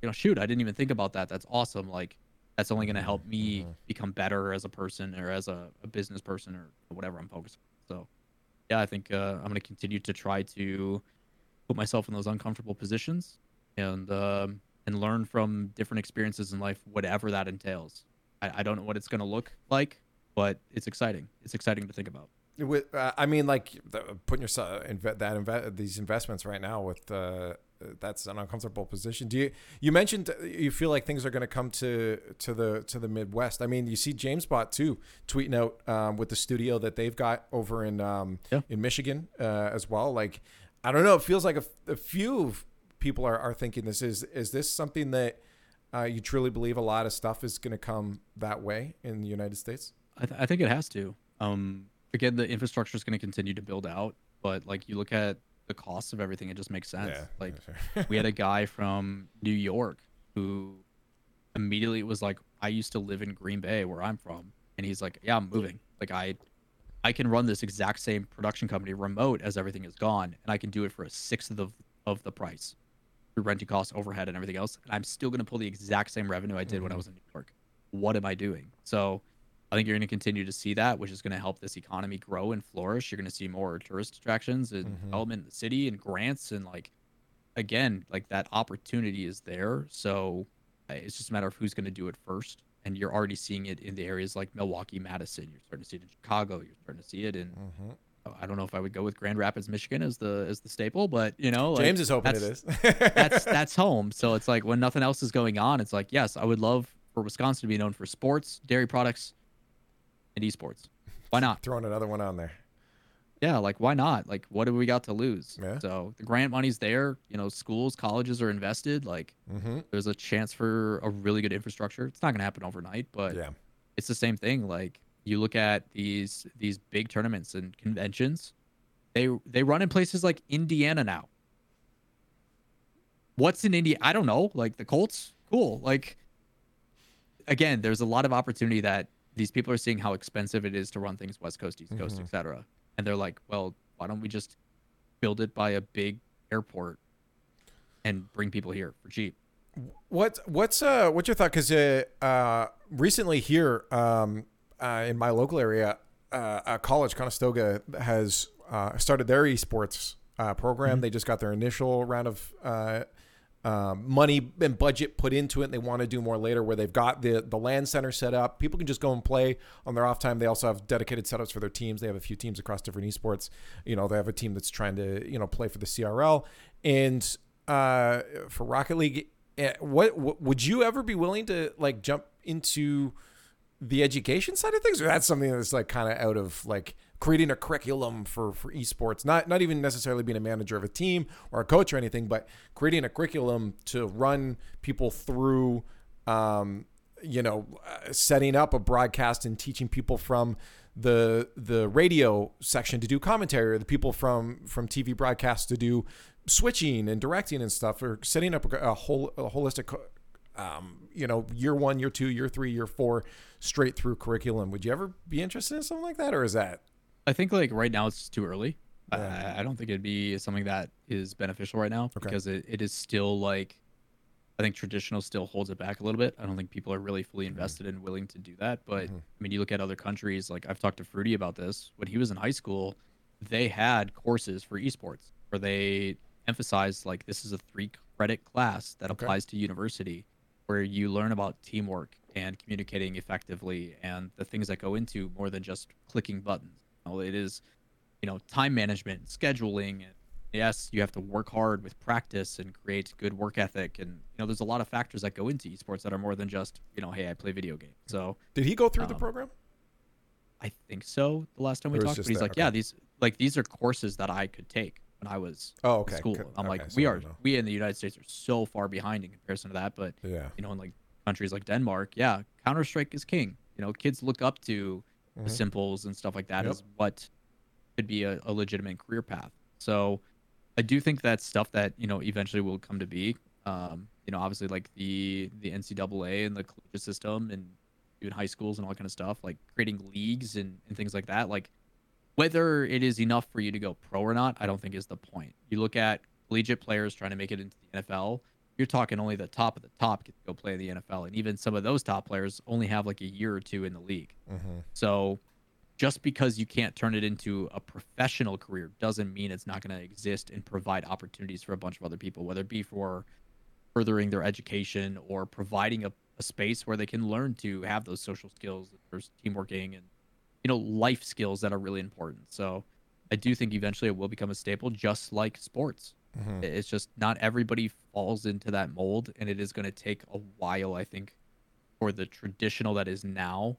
you know shoot i didn't even think about that. That's awesome. Like that's only going to help me mm-hmm. become better as a person or as a, a, business person or whatever i'm focused on. So yeah i think uh, i'm going to continue to try to put myself in those uncomfortable positions and um, and learn from different experiences in life whatever that entails I, I don't know what it's going to look like, but it's exciting. It's exciting to think about. With, uh, I mean, like the, putting yourself in that inve- these investments right now with uh, that's an uncomfortable position. Do you you mentioned you feel like things are going to come to to the to the Midwest? I mean, you see Jamesbot too tweeting out um, with the studio that they've got over in um, yeah. in Michigan uh, as well. Like, I don't know. It feels like a, a few people are, are thinking this is is this something that uh, you truly believe a lot of stuff is going to come that way in the United States? I, th- I think it has to. Um, again, the infrastructure is going to continue to build out, but like you look at the cost of everything, it just makes sense. Yeah, like sure. we had a guy from New York who immediately was like, "I used to live in Green Bay, where I'm from," and he's like, "Yeah, I'm moving. Like I, I can run this exact same production company remote as everything is gone, and I can do it for a sixth of the, of the price." Renting costs, overhead, and everything else, and I'm still going to pull the exact same revenue I did mm-hmm. when I mm-hmm. was in New York. What am I doing? So I think you're going to continue to see that, which is going to help this economy grow and flourish. You're going to see more tourist attractions and mm-hmm. development in the city and grants and like again, like that opportunity is there. So it's just a matter of who's going to do it first. And you're already seeing it in the areas like Milwaukee, Madison. You're starting to see it in Chicago. You're starting to see it in mm-hmm. I don't know if I would go with Grand Rapids, Michigan as the as the staple, but you know, like, James is hoping it is. that's that's home. So it's like when nothing else is going on, it's like yes, I would love for Wisconsin to be known for sports, dairy products, and esports. Why not? Throwing another one on there. Yeah, like why not? Like what have we got to lose? Yeah. So the grant money's there. You know, schools, colleges are invested. Like Mm-hmm. there's a chance for a really good infrastructure. It's not going to happen overnight, but Yeah. it's the same thing. Like you look at these these big tournaments and conventions, they they run in places like Indiana now. What's in India? I don't know. Like the Colts, cool. Like again, there's a lot of opportunity that these people are seeing how expensive it is to run things West Coast, East Coast, Mhm. etc. And they're like, well, why don't we just build it by a big airport and bring people here for cheap? What what's uh what's your thought? Because uh, uh recently here um uh, in my local area, uh, a college Conestoga has uh, started their esports uh, program. Mm-hmm. They just got their initial round of uh, um, money and budget put into it. And they want to do more later, where they've got the the LAN center set up. People can just go and play on their off time. They also have dedicated setups for their teams. They have a few teams across different esports. You know, they have a team that's trying to you know play for the CRL and uh, for Rocket League. eh, What, what would you ever be willing to like jump into the education side of things, or that's something that's like kind of out of like creating a curriculum for for esports? Not not even necessarily being a manager of a team or a coach or anything, but creating a curriculum to run people through. Um, you know, uh, setting up a broadcast and teaching people from the the radio section to do commentary, or the people from from TV broadcasts to do switching and directing and stuff, or setting up a, a whole a holistic, um, you know, year one, year two, year three, year four, straight through curriculum. Would you ever be interested in something like that, or is that I think like right now it's too early. Yeah. I, I don't think it'd be something that is beneficial right now Okay. because it, it is still like I think traditional still holds it back a little bit. I don't think people are really fully Mm-hmm. invested and willing to do that. But I mean, you look at other countries. Like I've talked to Fruity about this. When he was in high school, they had courses for esports where they emphasized like this is a three credit class that Okay. applies to university, where you learn about teamwork and communicating effectively and the things that go into more than just clicking buttons. You know, it is, you know, time management, scheduling, and yes, you have to work hard with practice and create good work ethic. And, you know, there's a lot of factors that go into esports that are more than just, you know, hey, I play video games. So did he go through the Um, program? I think so the last time we talked. But he's that, like, okay. yeah, these like these are courses that I could take when I was Oh, okay. school. I'm like, so we are we in the United States are so far behind in comparison to that. But Yeah. you know, in like countries like Denmark, yeah, Counter Strike is king. You know, kids look up to the Mhm. simples and stuff like that Yep. as what could be a, a legitimate career path. So I do think that's stuff that, you know, eventually will come to be. Um, you know, obviously like the the NCAA and the collegiate system and even high schools and all that kind of stuff, like creating leagues and, and things like that. Like whether it is enough for you to go pro or not, I don't think is the point. You look at collegiate players trying to make it into the NFL, you're talking only the top of the top get to go play in the NFL. And even some of those top players only have like a year or two in the league. Mm-hmm. So just because you can't turn it into a professional career doesn't mean it's not going to exist and provide opportunities for a bunch of other people, whether it be for furthering their education or providing a, a space where they can learn to have those social skills, there's teamworking and you know life skills that are really important. So I do think eventually it will become a staple, just like sports. Mm-hmm. It's just not everybody falls into that mold, and it is going to take a while, I think, for the traditional that is now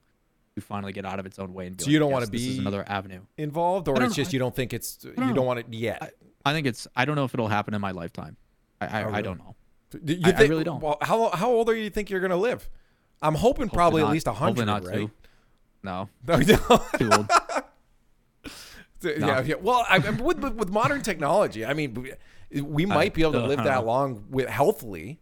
to finally get out of its own way. And be So you don't "Yes, this is be- another avenue. Involved, or it's know. just you don't think it's you don't don't know. want it yet. I think it's. I don't know if it'll happen in my lifetime. I I, Oh, really? I don't know. Do you I- I really don't. Well, how how old are you think you're gonna live? I'm hoping probably Hopefully at least a hopefully hundred, not right? Too. No, No, no. too old. yeah, yeah. Well, I, with with modern technology, I mean, we, might be able to live that long with healthily.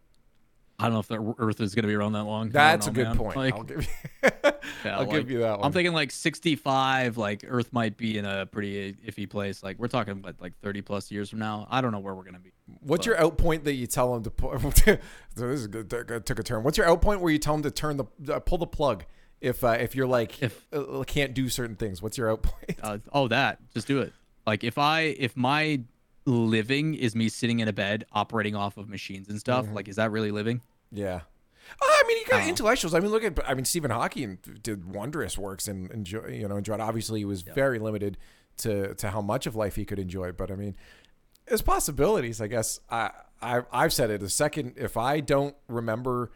I don't know if the Earth is going to be around that long. That's a good man. point. Like, I'll give you, yeah, I'll like, give you that one. I'm thinking like 65. Like Earth might be in a pretty iffy place. Like we're talking about like 30 plus years from now. I don't know where we're going to be. What's your out point that you tell them to pull? this is good, good- took a turn. What's your out point where you tell them to turn the uh, pull the plug if uh, if you're like If- uh, can't do certain things? What's your out point? Uh, oh, that. Just do it. Like if I if my living is me sitting in a bed operating off of machines and stuff, Mm-hmm. like is that really living? Yeah. I mean, you got Oh. intellectuals. I mean, look at. I mean, Stephen Hawking did wondrous works and enjoy. You know, enjoyed. Obviously, he was very limited to to how much of life he could enjoy. But I mean, there's possibilities. I guess I, I I've said it a second. If I don't remember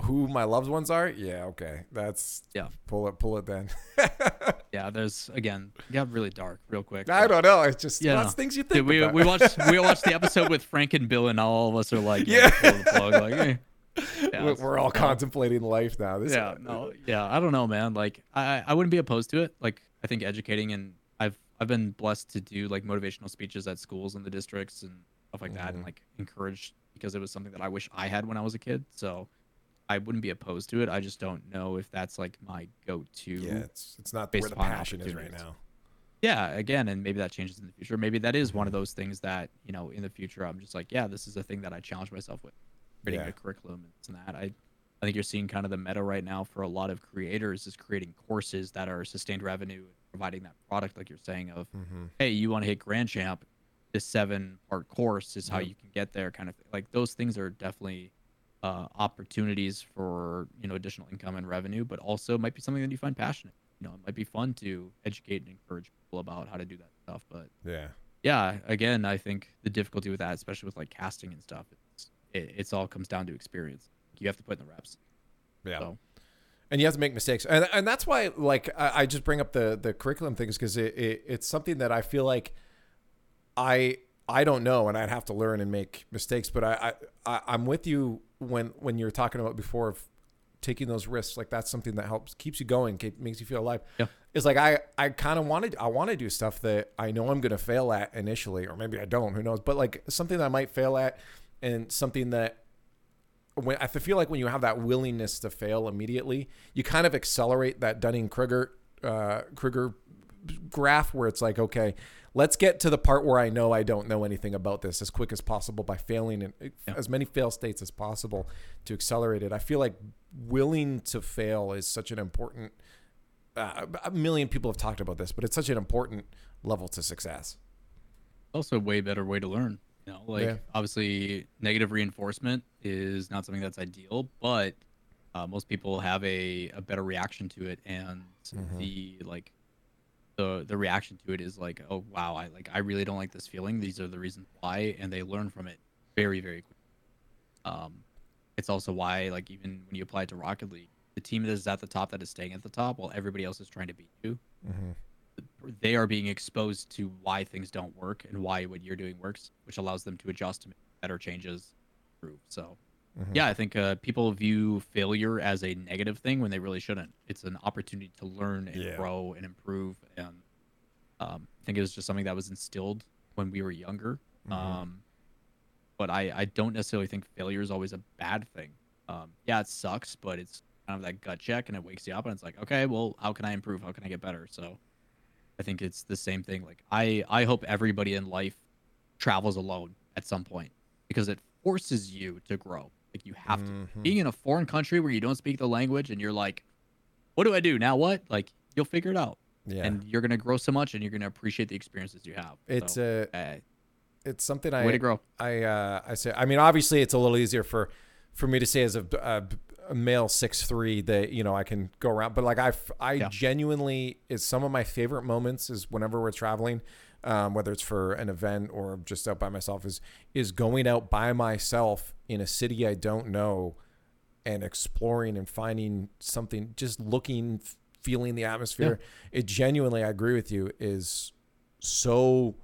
who my loved ones are, yeah, okay, that's Yeah. Pull it, pull it. Then Yeah, there's again, it got really dark real quick. I don't know. It's just Yeah, lots of things you think Dude, we we watched we watched the episode with Frank and Bill, and all of us are like, Yeah. pull the plug, like, eh. Yeah, We're- all no. contemplating life now. This, yeah, no, yeah. I don't know, man. Like, I I wouldn't be opposed to it. Like, I think educating and I've I've been blessed to do like motivational speeches at schools in the districts and stuff like that, Mm-hmm. and like encouraged because it was something that I wish I had when I was a kid. So, I wouldn't be opposed to it. I just don't know if that's like my go-to. yeah, it's it's not Based where the passion is right now. yeah again and maybe that changes in the future maybe that is one of those things that you know in the future i'm just like yeah this is a thing that i challenge myself with creating Yeah. a curriculum and this and that i i think you're seeing kind of the meta right now for a lot of creators is creating courses that are sustained revenue providing that product like you're saying of Mm-hmm. hey you want to hit grand champ this seven part course is how Yep. you can get there kind of thing. like those things are definitely uh, opportunities for you know additional income and revenue but also might be something that you find passionate. You know it might be fun to educate and encourage people about how to do that stuff but Yeah. yeah again i think the difficulty with that especially with like casting and stuff it's it, it's all comes down to experience. You have to put in the reps. Yeah. so. And you have to make mistakes. And, and that's why like I, I just bring up the the curriculum things because it, it it's something that i feel like i i don't know and i'd have to learn and make mistakes but i i I- i'm with you when when you're talking about before of taking those risks like that's something that helps keeps you going keep, makes you feel alive Yeah. it's like i i kind of wanted i want to do stuff that i know i'm going to fail at initially or maybe i don't who knows but like something that i might fail at and something that when I feel like when you have that willingness to fail immediately, you kind of accelerate that Dunning Kruger uh, Kruger graph where it's like, okay, let's get to the part where I know I don't know anything about this as quick as possible by failing in Yeah. as many fail states as possible to accelerate it. I feel like willing to fail is such an important. Uh, a million people have talked about this, but it's such an important level to success. also a way better way to learn you know like Yeah. obviously negative reinforcement is not something that's ideal but uh, most people have a, a better reaction to it and Mhm. the like the the reaction to it is like oh wow i like i really don't like this feeling these are the reasons why and they learn from it very very quickly um it's also why like even when you apply it to rocket league the team that is at the top that is staying at the top while everybody else is trying to beat you Mm-hmm. they are being exposed to why things don't work and why what you're doing works, which allows them to adjust to make better changes. Improve. So, Mhm. yeah, I think uh, people view failure as a negative thing when they really shouldn't. It's an opportunity to learn and Yeah. grow and improve. And um, I think it was just something that was instilled when we were younger. Mhm. Um, but I, I don't necessarily think failure is always a bad thing. Um, yeah, it sucks, but it's kind of that gut check and it wakes you up and it's like, okay, well, how can I improve? How can I get better? So I think it's the same thing. Like I, I hope everybody in life travels alone at some point because it forces you to grow. Like you have to. Mhm. Being in a foreign country where you don't speak the language and you're like, what do I do now? What? Like you'll figure it out, yeah, and you're gonna grow so much, and you're gonna appreciate the experiences you have. it's so, a uh, it's something I way to grow. I uh, I say I mean obviously it's a little easier for for me to say as a, a, a male six three that you know I can go around but like I I Yeah. genuinely is some of my favorite moments is whenever we're traveling um, whether it's for an event or just out by myself is is going out by myself in a city I don't know and exploring and finding something just looking feeling the atmosphere it genuinely I agree with you is so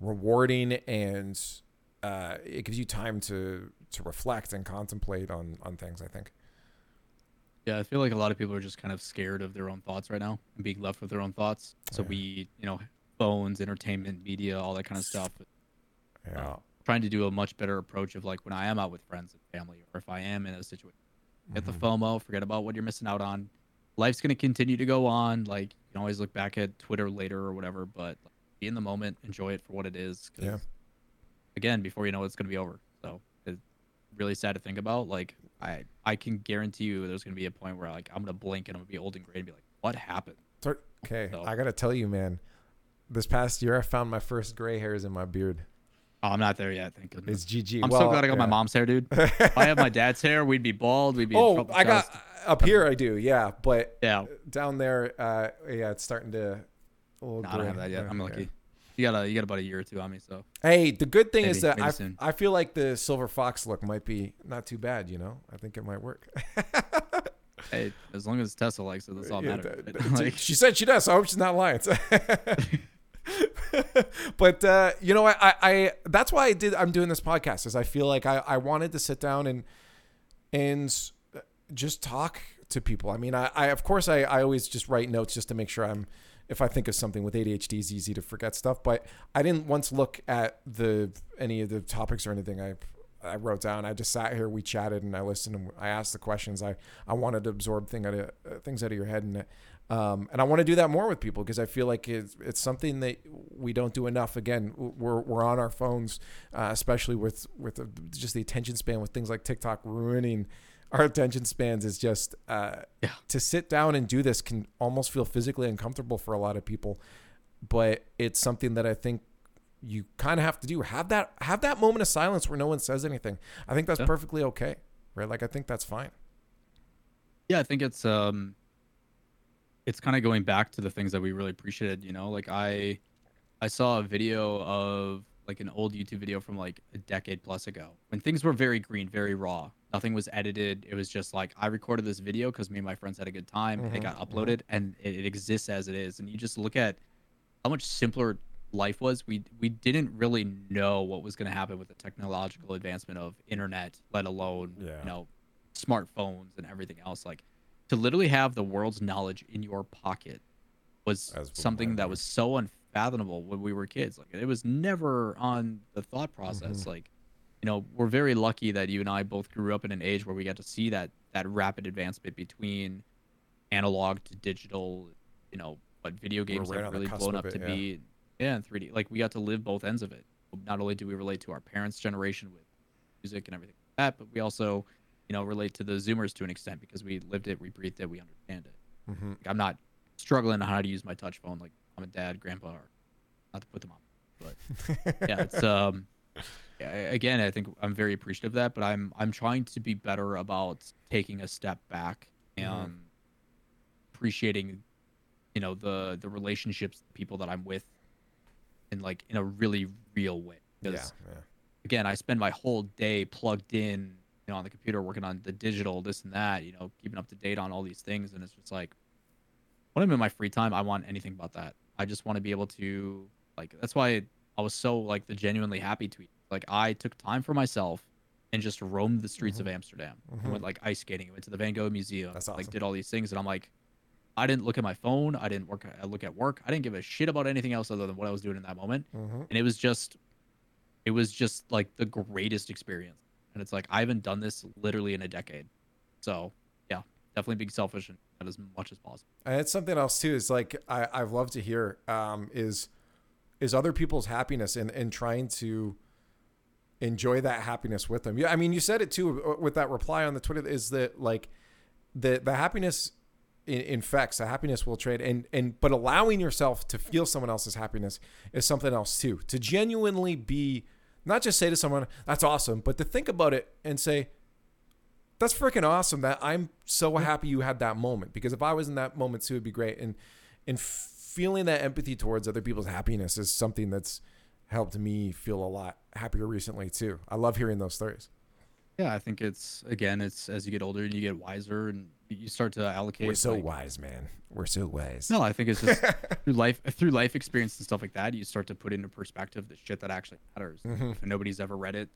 rewarding and uh, it gives you time to to reflect and contemplate on on things. I think. Yeah, I feel like a lot of people are just kind of scared of their own thoughts right now and being left with their own thoughts. So Yeah. we, you know, phones, entertainment, media, all that kind of stuff. Yeah. Trying to do a much better approach of like when I am out with friends and family, or if I am in a situation, get the Mhm. FOMO, forget about what you're missing out on. Life's gonna continue to go on. Like you can always look back at Twitter later or whatever, but like, be in the moment, enjoy it for what it is. Yeah. Again, before you know it, it's gonna be over. So it's really sad to think about. Like I, I can guarantee you, there's gonna be a point where like I'm gonna blink and I'm gonna be old and gray and be like, what happened? Okay, So- I gotta tell you, man. This past year, I found my first gray hairs in my beard. Oh, I'm not there yet. Thank goodness. It's GG. I'm Well, so glad I got my mom's hair, dude. if I have my dad's hair, we'd be bald. We'd be. Oh, I got up here. I do, yeah, but Yeah. down there, uh, yeah, it's starting to. No, I don't have that yet. I'm yeah. lucky. You got a you got about a year or two on me, so Hey, the good thing is that I, soon. I feel like the silver fox look might be not too bad. You know, I think it might work. hey, as long as Tessa likes it, that's all that Yeah, matters. right? Like, she said she does. So I hope she's not lying. but uh, you know, I, I, I that's why I did. I'm doing this podcast is I feel like I, I wanted to sit down and and just talk to people. I mean, I, I of course I, I always just write notes just to make sure I'm if I think of something with ADHD is easy to forget stuff. But I didn't once look at the any of the topics or anything I I wrote down. I just sat here, we chatted, and I listened, and I asked the questions. I, I wanted to absorb thing out of, uh, things out of your head, and um, and I want to do that more with people because I feel like it's, it's something that we don't do enough. Again, we're, we're on our phones, uh, especially with with the, just the attention span with things like TikTok ruining our attention spans. Is just uh, Yeah. to sit down and do this can almost feel physically uncomfortable for a lot of people, but it's something that I think you kind of have to do. Have that have that moment of silence where no one says anything. I think that's Yeah. perfectly okay, right? Like I think that's fine. yeah, I think it's um, it's kind of going back to the things that we really appreciated. You know, like I, I saw a video of like an old YouTube video from like a decade plus ago when things were very green, very raw. Nothing was edited. It was just like I recorded this video because me and my friends had a good time. and It got mhm. uploaded and it, it exists as it is. And you just look at how much simpler life was. We we didn't really know what was going to happen with the technological advancement of internet, let alone Yeah. you know smartphones and everything else. Like to literally have the world's knowledge in your pocket was something that was. so unfathomable when we were kids. Like it was never on the thought process. Mhm. Like, you know, we're very lucky that you and I both grew up in an age where we got to see that that rapid advancement between analog to digital. You know, what video games right have really blown up it, to yeah. be. Yeah, in 3D. Like we got to live both ends of it. Not only do we relate to our parents' generation with music and everything like that, but we also, you know, relate to the Zoomers to an extent because we lived it, we breathed it, we understand it. Mm-hmm. Like, I'm not struggling on how to use my touch phone like I'm a dad, grandpa, or not to put them on, but yeah, it's um, yeah, again, I think I'm very appreciative of that, but I'm I'm trying to be better about taking a step back and Mhm. appreciating, you know, the the relationships, people that I'm with, in like in a really real way. yeah, Because yeah. again, I spend my whole day plugged in, know, on the computer working on the digital, this and that, you know, keeping up to date on all these things. And it's just like, when I'm in my free time, I want anything but that. I just want to be able to, like, that's why I was so, like, the genuinely happy tweet. Like, I took time for myself and just roamed the streets of Amsterdam. I Mhm. went, like, ice skating, went to the Van Gogh Museum, That's like, did all these things. And I'm like, I didn't look at my phone. I didn't work. I look at work. I didn't give a shit about anything else other than what I was doing in that moment Mm-hmm. and it was just it was just like the greatest experience and it's like i haven't done this literally in a decade so yeah definitely being selfish and as much as possible And it's something else too. Is like I I've loved to hear um, is is other people's happiness and and trying to enjoy that happiness with them. Yeah, I mean you said it too uh, with that reply on the Twitter. Is that like the the happiness infects the happiness will trade and and but allowing yourself to feel someone else's happiness is something else too. To genuinely be not just say to someone that's awesome, but to think about it and say that's freaking awesome that I'm so happy you had that moment because if I was in that moment too, it'd be great. And and feeling that empathy towards other people's happiness is something that's helped me feel a lot happier recently too. I love hearing those stories. Yeah i think it's again it's as you get older and you get wiser and you start to allocate We're so like- wise, man. We're so wise. no i think it's just through life through life experience and stuff like that you start to put into perspective the shit that actually matters Mhm. if nobody's ever read it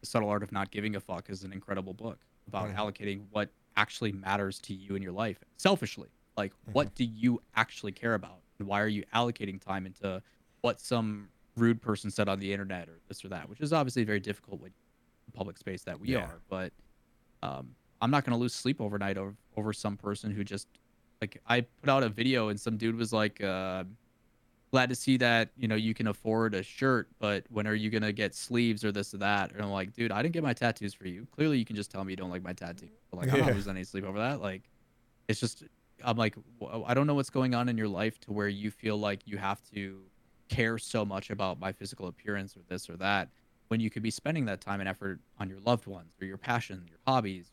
the subtle art of not giving a fuck is an incredible book about Mhm. allocating what actually matters to you in your life selfishly like what do you actually care about and why are you allocating time into what some rude person said on the internet or this or that which is obviously very difficult the public space that we Yeah. are but um, i'm not going to lose sleep overnight over, over some person who just like i put out a video and some dude was like uh, glad to see that you know you can afford a shirt but when are you going to get sleeves or this or that? And i'm like dude i didn't get my tattoos for you. Clearly you can just tell me you don't like my tattoo but, like i'm not losing any sleep over that. Like it's just i'm like I don't know what's going on in your life to where you feel like you have to care so much about my physical appearance or this or that when you could be spending that time and effort on your loved ones or your passion your hobbies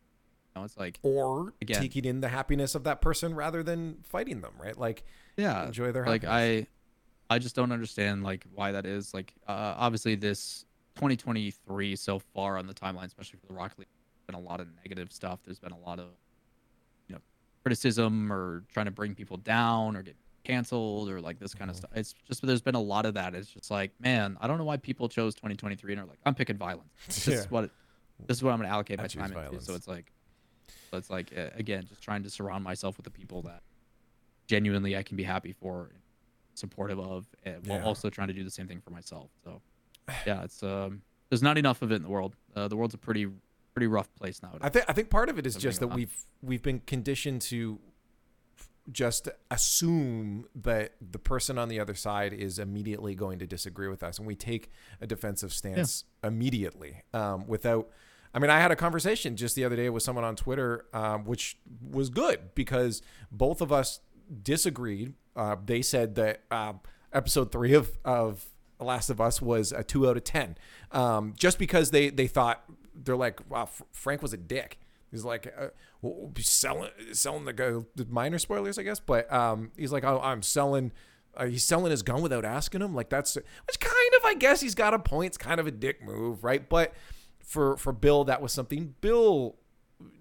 you know it's like Or Again. taking in the happiness of that person rather than fighting them, right? Like yeah enjoy their like happiness. i I just don't understand like why that is. Like, uh, obviously, this 2023 so far on the timeline, especially for the Rocket League, there's been a lot of negative stuff. There's been a lot of you know criticism or trying to bring people down or get canceled or like this kind of Mhm. stuff. It's just there's been a lot of that. It's just like, man, I don't know why people chose 2023 and are like, I'm picking violence. This Yeah. is what this is what I'm gonna allocate I my time into. So it's like, so it's like again, just trying to surround myself with the people that genuinely I can be happy for, supportive of, and while Yeah. also trying to do the same thing for myself. So yeah, it's um, there's not enough of it in the world. Uh, the world's a pretty pretty rough place nowadays. I think I think part of it is Something just that we've we've been conditioned to just assume that the person on the other side is immediately going to disagree with us, and we take a defensive stance immediately um, without. I mean, I had a conversation just the other day with someone on Twitter, um, which was good because both of us disagreed. Uh, they said that uh, episode three of of The Last of Us was a two out of ten, um, just because they they thought they're like, wow, Frank was a dick. He's like, uh, we'll be selling selling the the minor spoilers, I guess, but um, he's like, oh, I'm selling. Uh, he's selling his gun without asking him. Like that's which kind of, I guess, he's got a point. It's kind of a dick move, right? But for for Bill, that was something Bill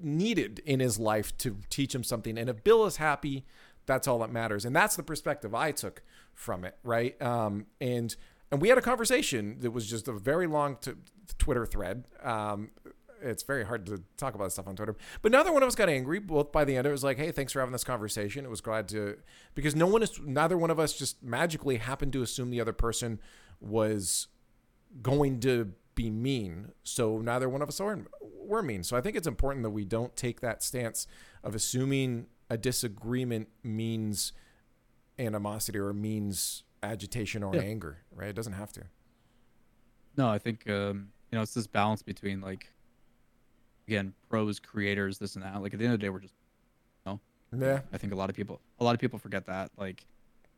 needed in his life to teach him something. And if Bill is happy, that's all that matters. And that's the perspective I took from it, right? Um, and and we had a conversation that was just a very long Twitter thread. Um, it's very hard to talk about this stuff on Twitter, but neither one of us got angry. Both by the end, it was like, "Hey, thanks for having this conversation." It was glad to because no one is neither one of us just magically happened to assume the other person was going to be mean. So neither one of us are were mean. So I think it's important that we don't take that stance of assuming a disagreement means animosity or means agitation or Yeah. anger, right? It doesn't have to. No, I think um, you know it's this balance between like, again, pros, creators, this and that. Like at the end of the day, we're just. No? Yeah. I think a lot of people, a lot of people forget that. Like,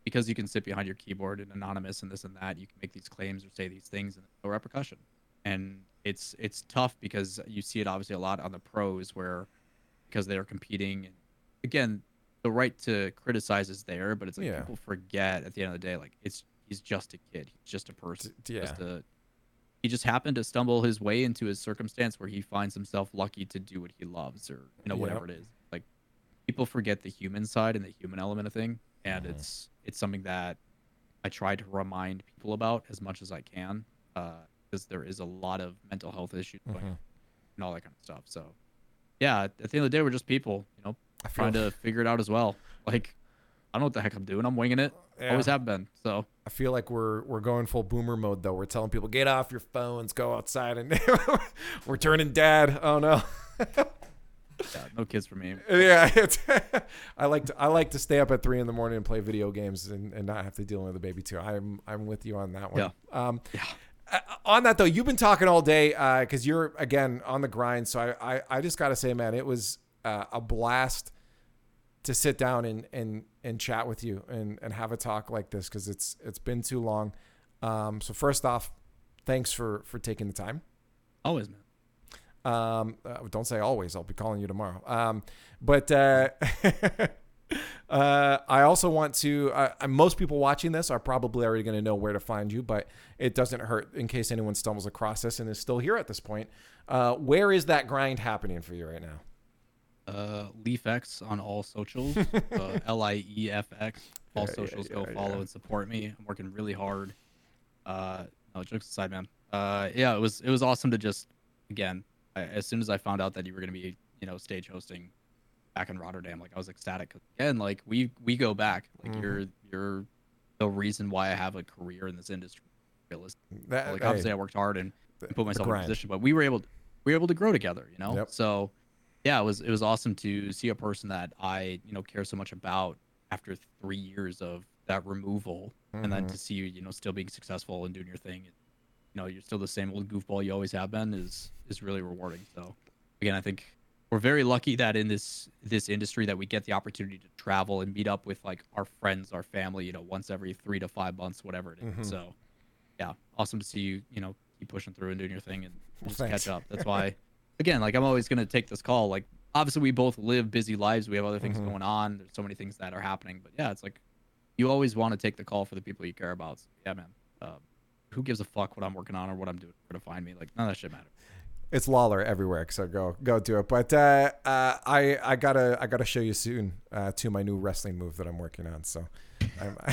because you can sit behind your keyboard and anonymous and this and that, you can make these claims or say these things and no repercussion. And it's it's tough because you see it obviously a lot on the pros where, because they are competing. And again, the right to criticize is there, but it's like Yeah. people forget at the end of the day, like it's he's just a kid, he's just a person, yeah. just a he just happened to stumble his way into his circumstance where he finds himself lucky to do what he loves or you know Yep. whatever it is like people forget the human side and the human element of thing and Mhm. it's it's something that i try to remind people about as much as i can because there is a lot of mental health issues going Mhm. on and all that kind of stuff so yeah at the end of the day we're just people you know trying to figure it out as well like i don't know what the heck i'm doing i'm winging it always have been so I feel like we're we're going full boomer mode though. We're telling people get off your phones, go outside, and we're turning dad. Oh no. yeah no kids for me yeah, it's, I like to I like to stay up at three in the morning and play video games and, and not have to deal with a baby too. I'm I'm with you on that one. Yeah. Um, Yeah. uh, on that though, you've been talking all day because you're again on the grind. So I I, I just gotta say, man, it was uh, a blast to sit down and and and chat with you and and have a talk like this because it's it's been too long. Um, so first off, thanks for for taking the time. always man Um, uh, don't say always. I'll be calling you tomorrow. Um, but uh, uh, I also want to. Uh, uh, most people watching this are probably already going to know where to find you, but it doesn't hurt in case anyone stumbles across this and is still here at this point. Uh, where is that grind happening for you right now? Uh Liefx on all socials uh, l-i-e-f-x all Yeah, yeah, socials go yeah, follow yeah. and support me. I'm working really hard. Uh no jokes aside man. Uh yeah it was it was awesome to just again I, as soon as i found out that you were going to be you know stage hosting back in rotterdam like i was ecstatic. 'cause, again like we we go back. Like Mhm. you're you're the reason why i have a career in this industry realistically. That, like hey, obviously i worked hard and and put myself in a position but we were able to, we were able to grow together you know? Yep. so yeah it was it was awesome to see a person that i you know care so much about after three years of that removal and then Mhm. to see you you know still being successful and doing your thing you know you're still the same old goofball you always have been is is really rewarding so again i think we're very lucky that in this this industry that we get the opportunity to travel and meet up with like our friends our family you know once every three to five months whatever it is. Mhm. so yeah awesome to see you you know keep pushing through and doing your thing and Well, catch up that's why again like i'm always going to take this call like obviously we both live busy lives we have other things Mhm. going on there's so many things that are happening but yeah it's like you always want to take the call for the people you care about. So, yeah, man. Um, who gives a fuck what I'm working on or what I'm doing? Where to find me? Like none of that shit matters. It's Lawler everywhere, so go go do it. But uh, uh, I I gotta I gotta show you soon uh, to my new wrestling move that I'm working on. So, I'm,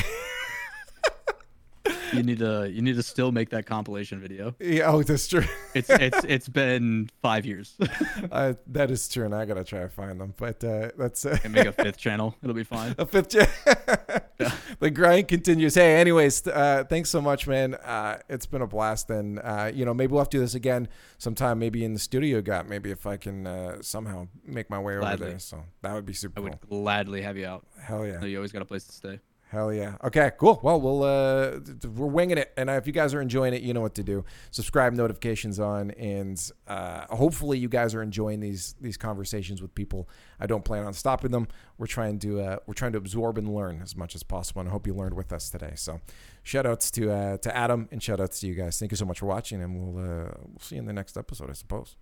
you need to you need to still make that compilation video. Yeah, oh, that's true. it's it's it's been five years. uh, that is true, and I gotta try to find them. But uh, that's uh, make a fifth channel. It'll be fine. A fifth channel. yeah. The grind continues. Hey, anyways, uh, thanks so much, man. Uh, it's been a blast, and uh, you know maybe we'll have to do this again sometime. Maybe in the studio, got maybe if I can uh, somehow make my way Gladly. over there. So that would be super. I would cool. gladly have you out. Hell yeah. You always got a place to stay. Hell yeah. Okay, cool. Well, we'll uh, we're winging it, and if you guys are enjoying it, you know what to do. Subscribe, notifications on, and uh, hopefully you guys are enjoying these these conversations with people. I don't plan on stopping them. We're trying to uh, we're trying to absorb and learn as much as possible, and I hope you learned with us today. So, shout outs to uh, to Adam and shout outs to you guys. Thank you so much for watching, and we'll uh, we'll see you in the next episode, I suppose.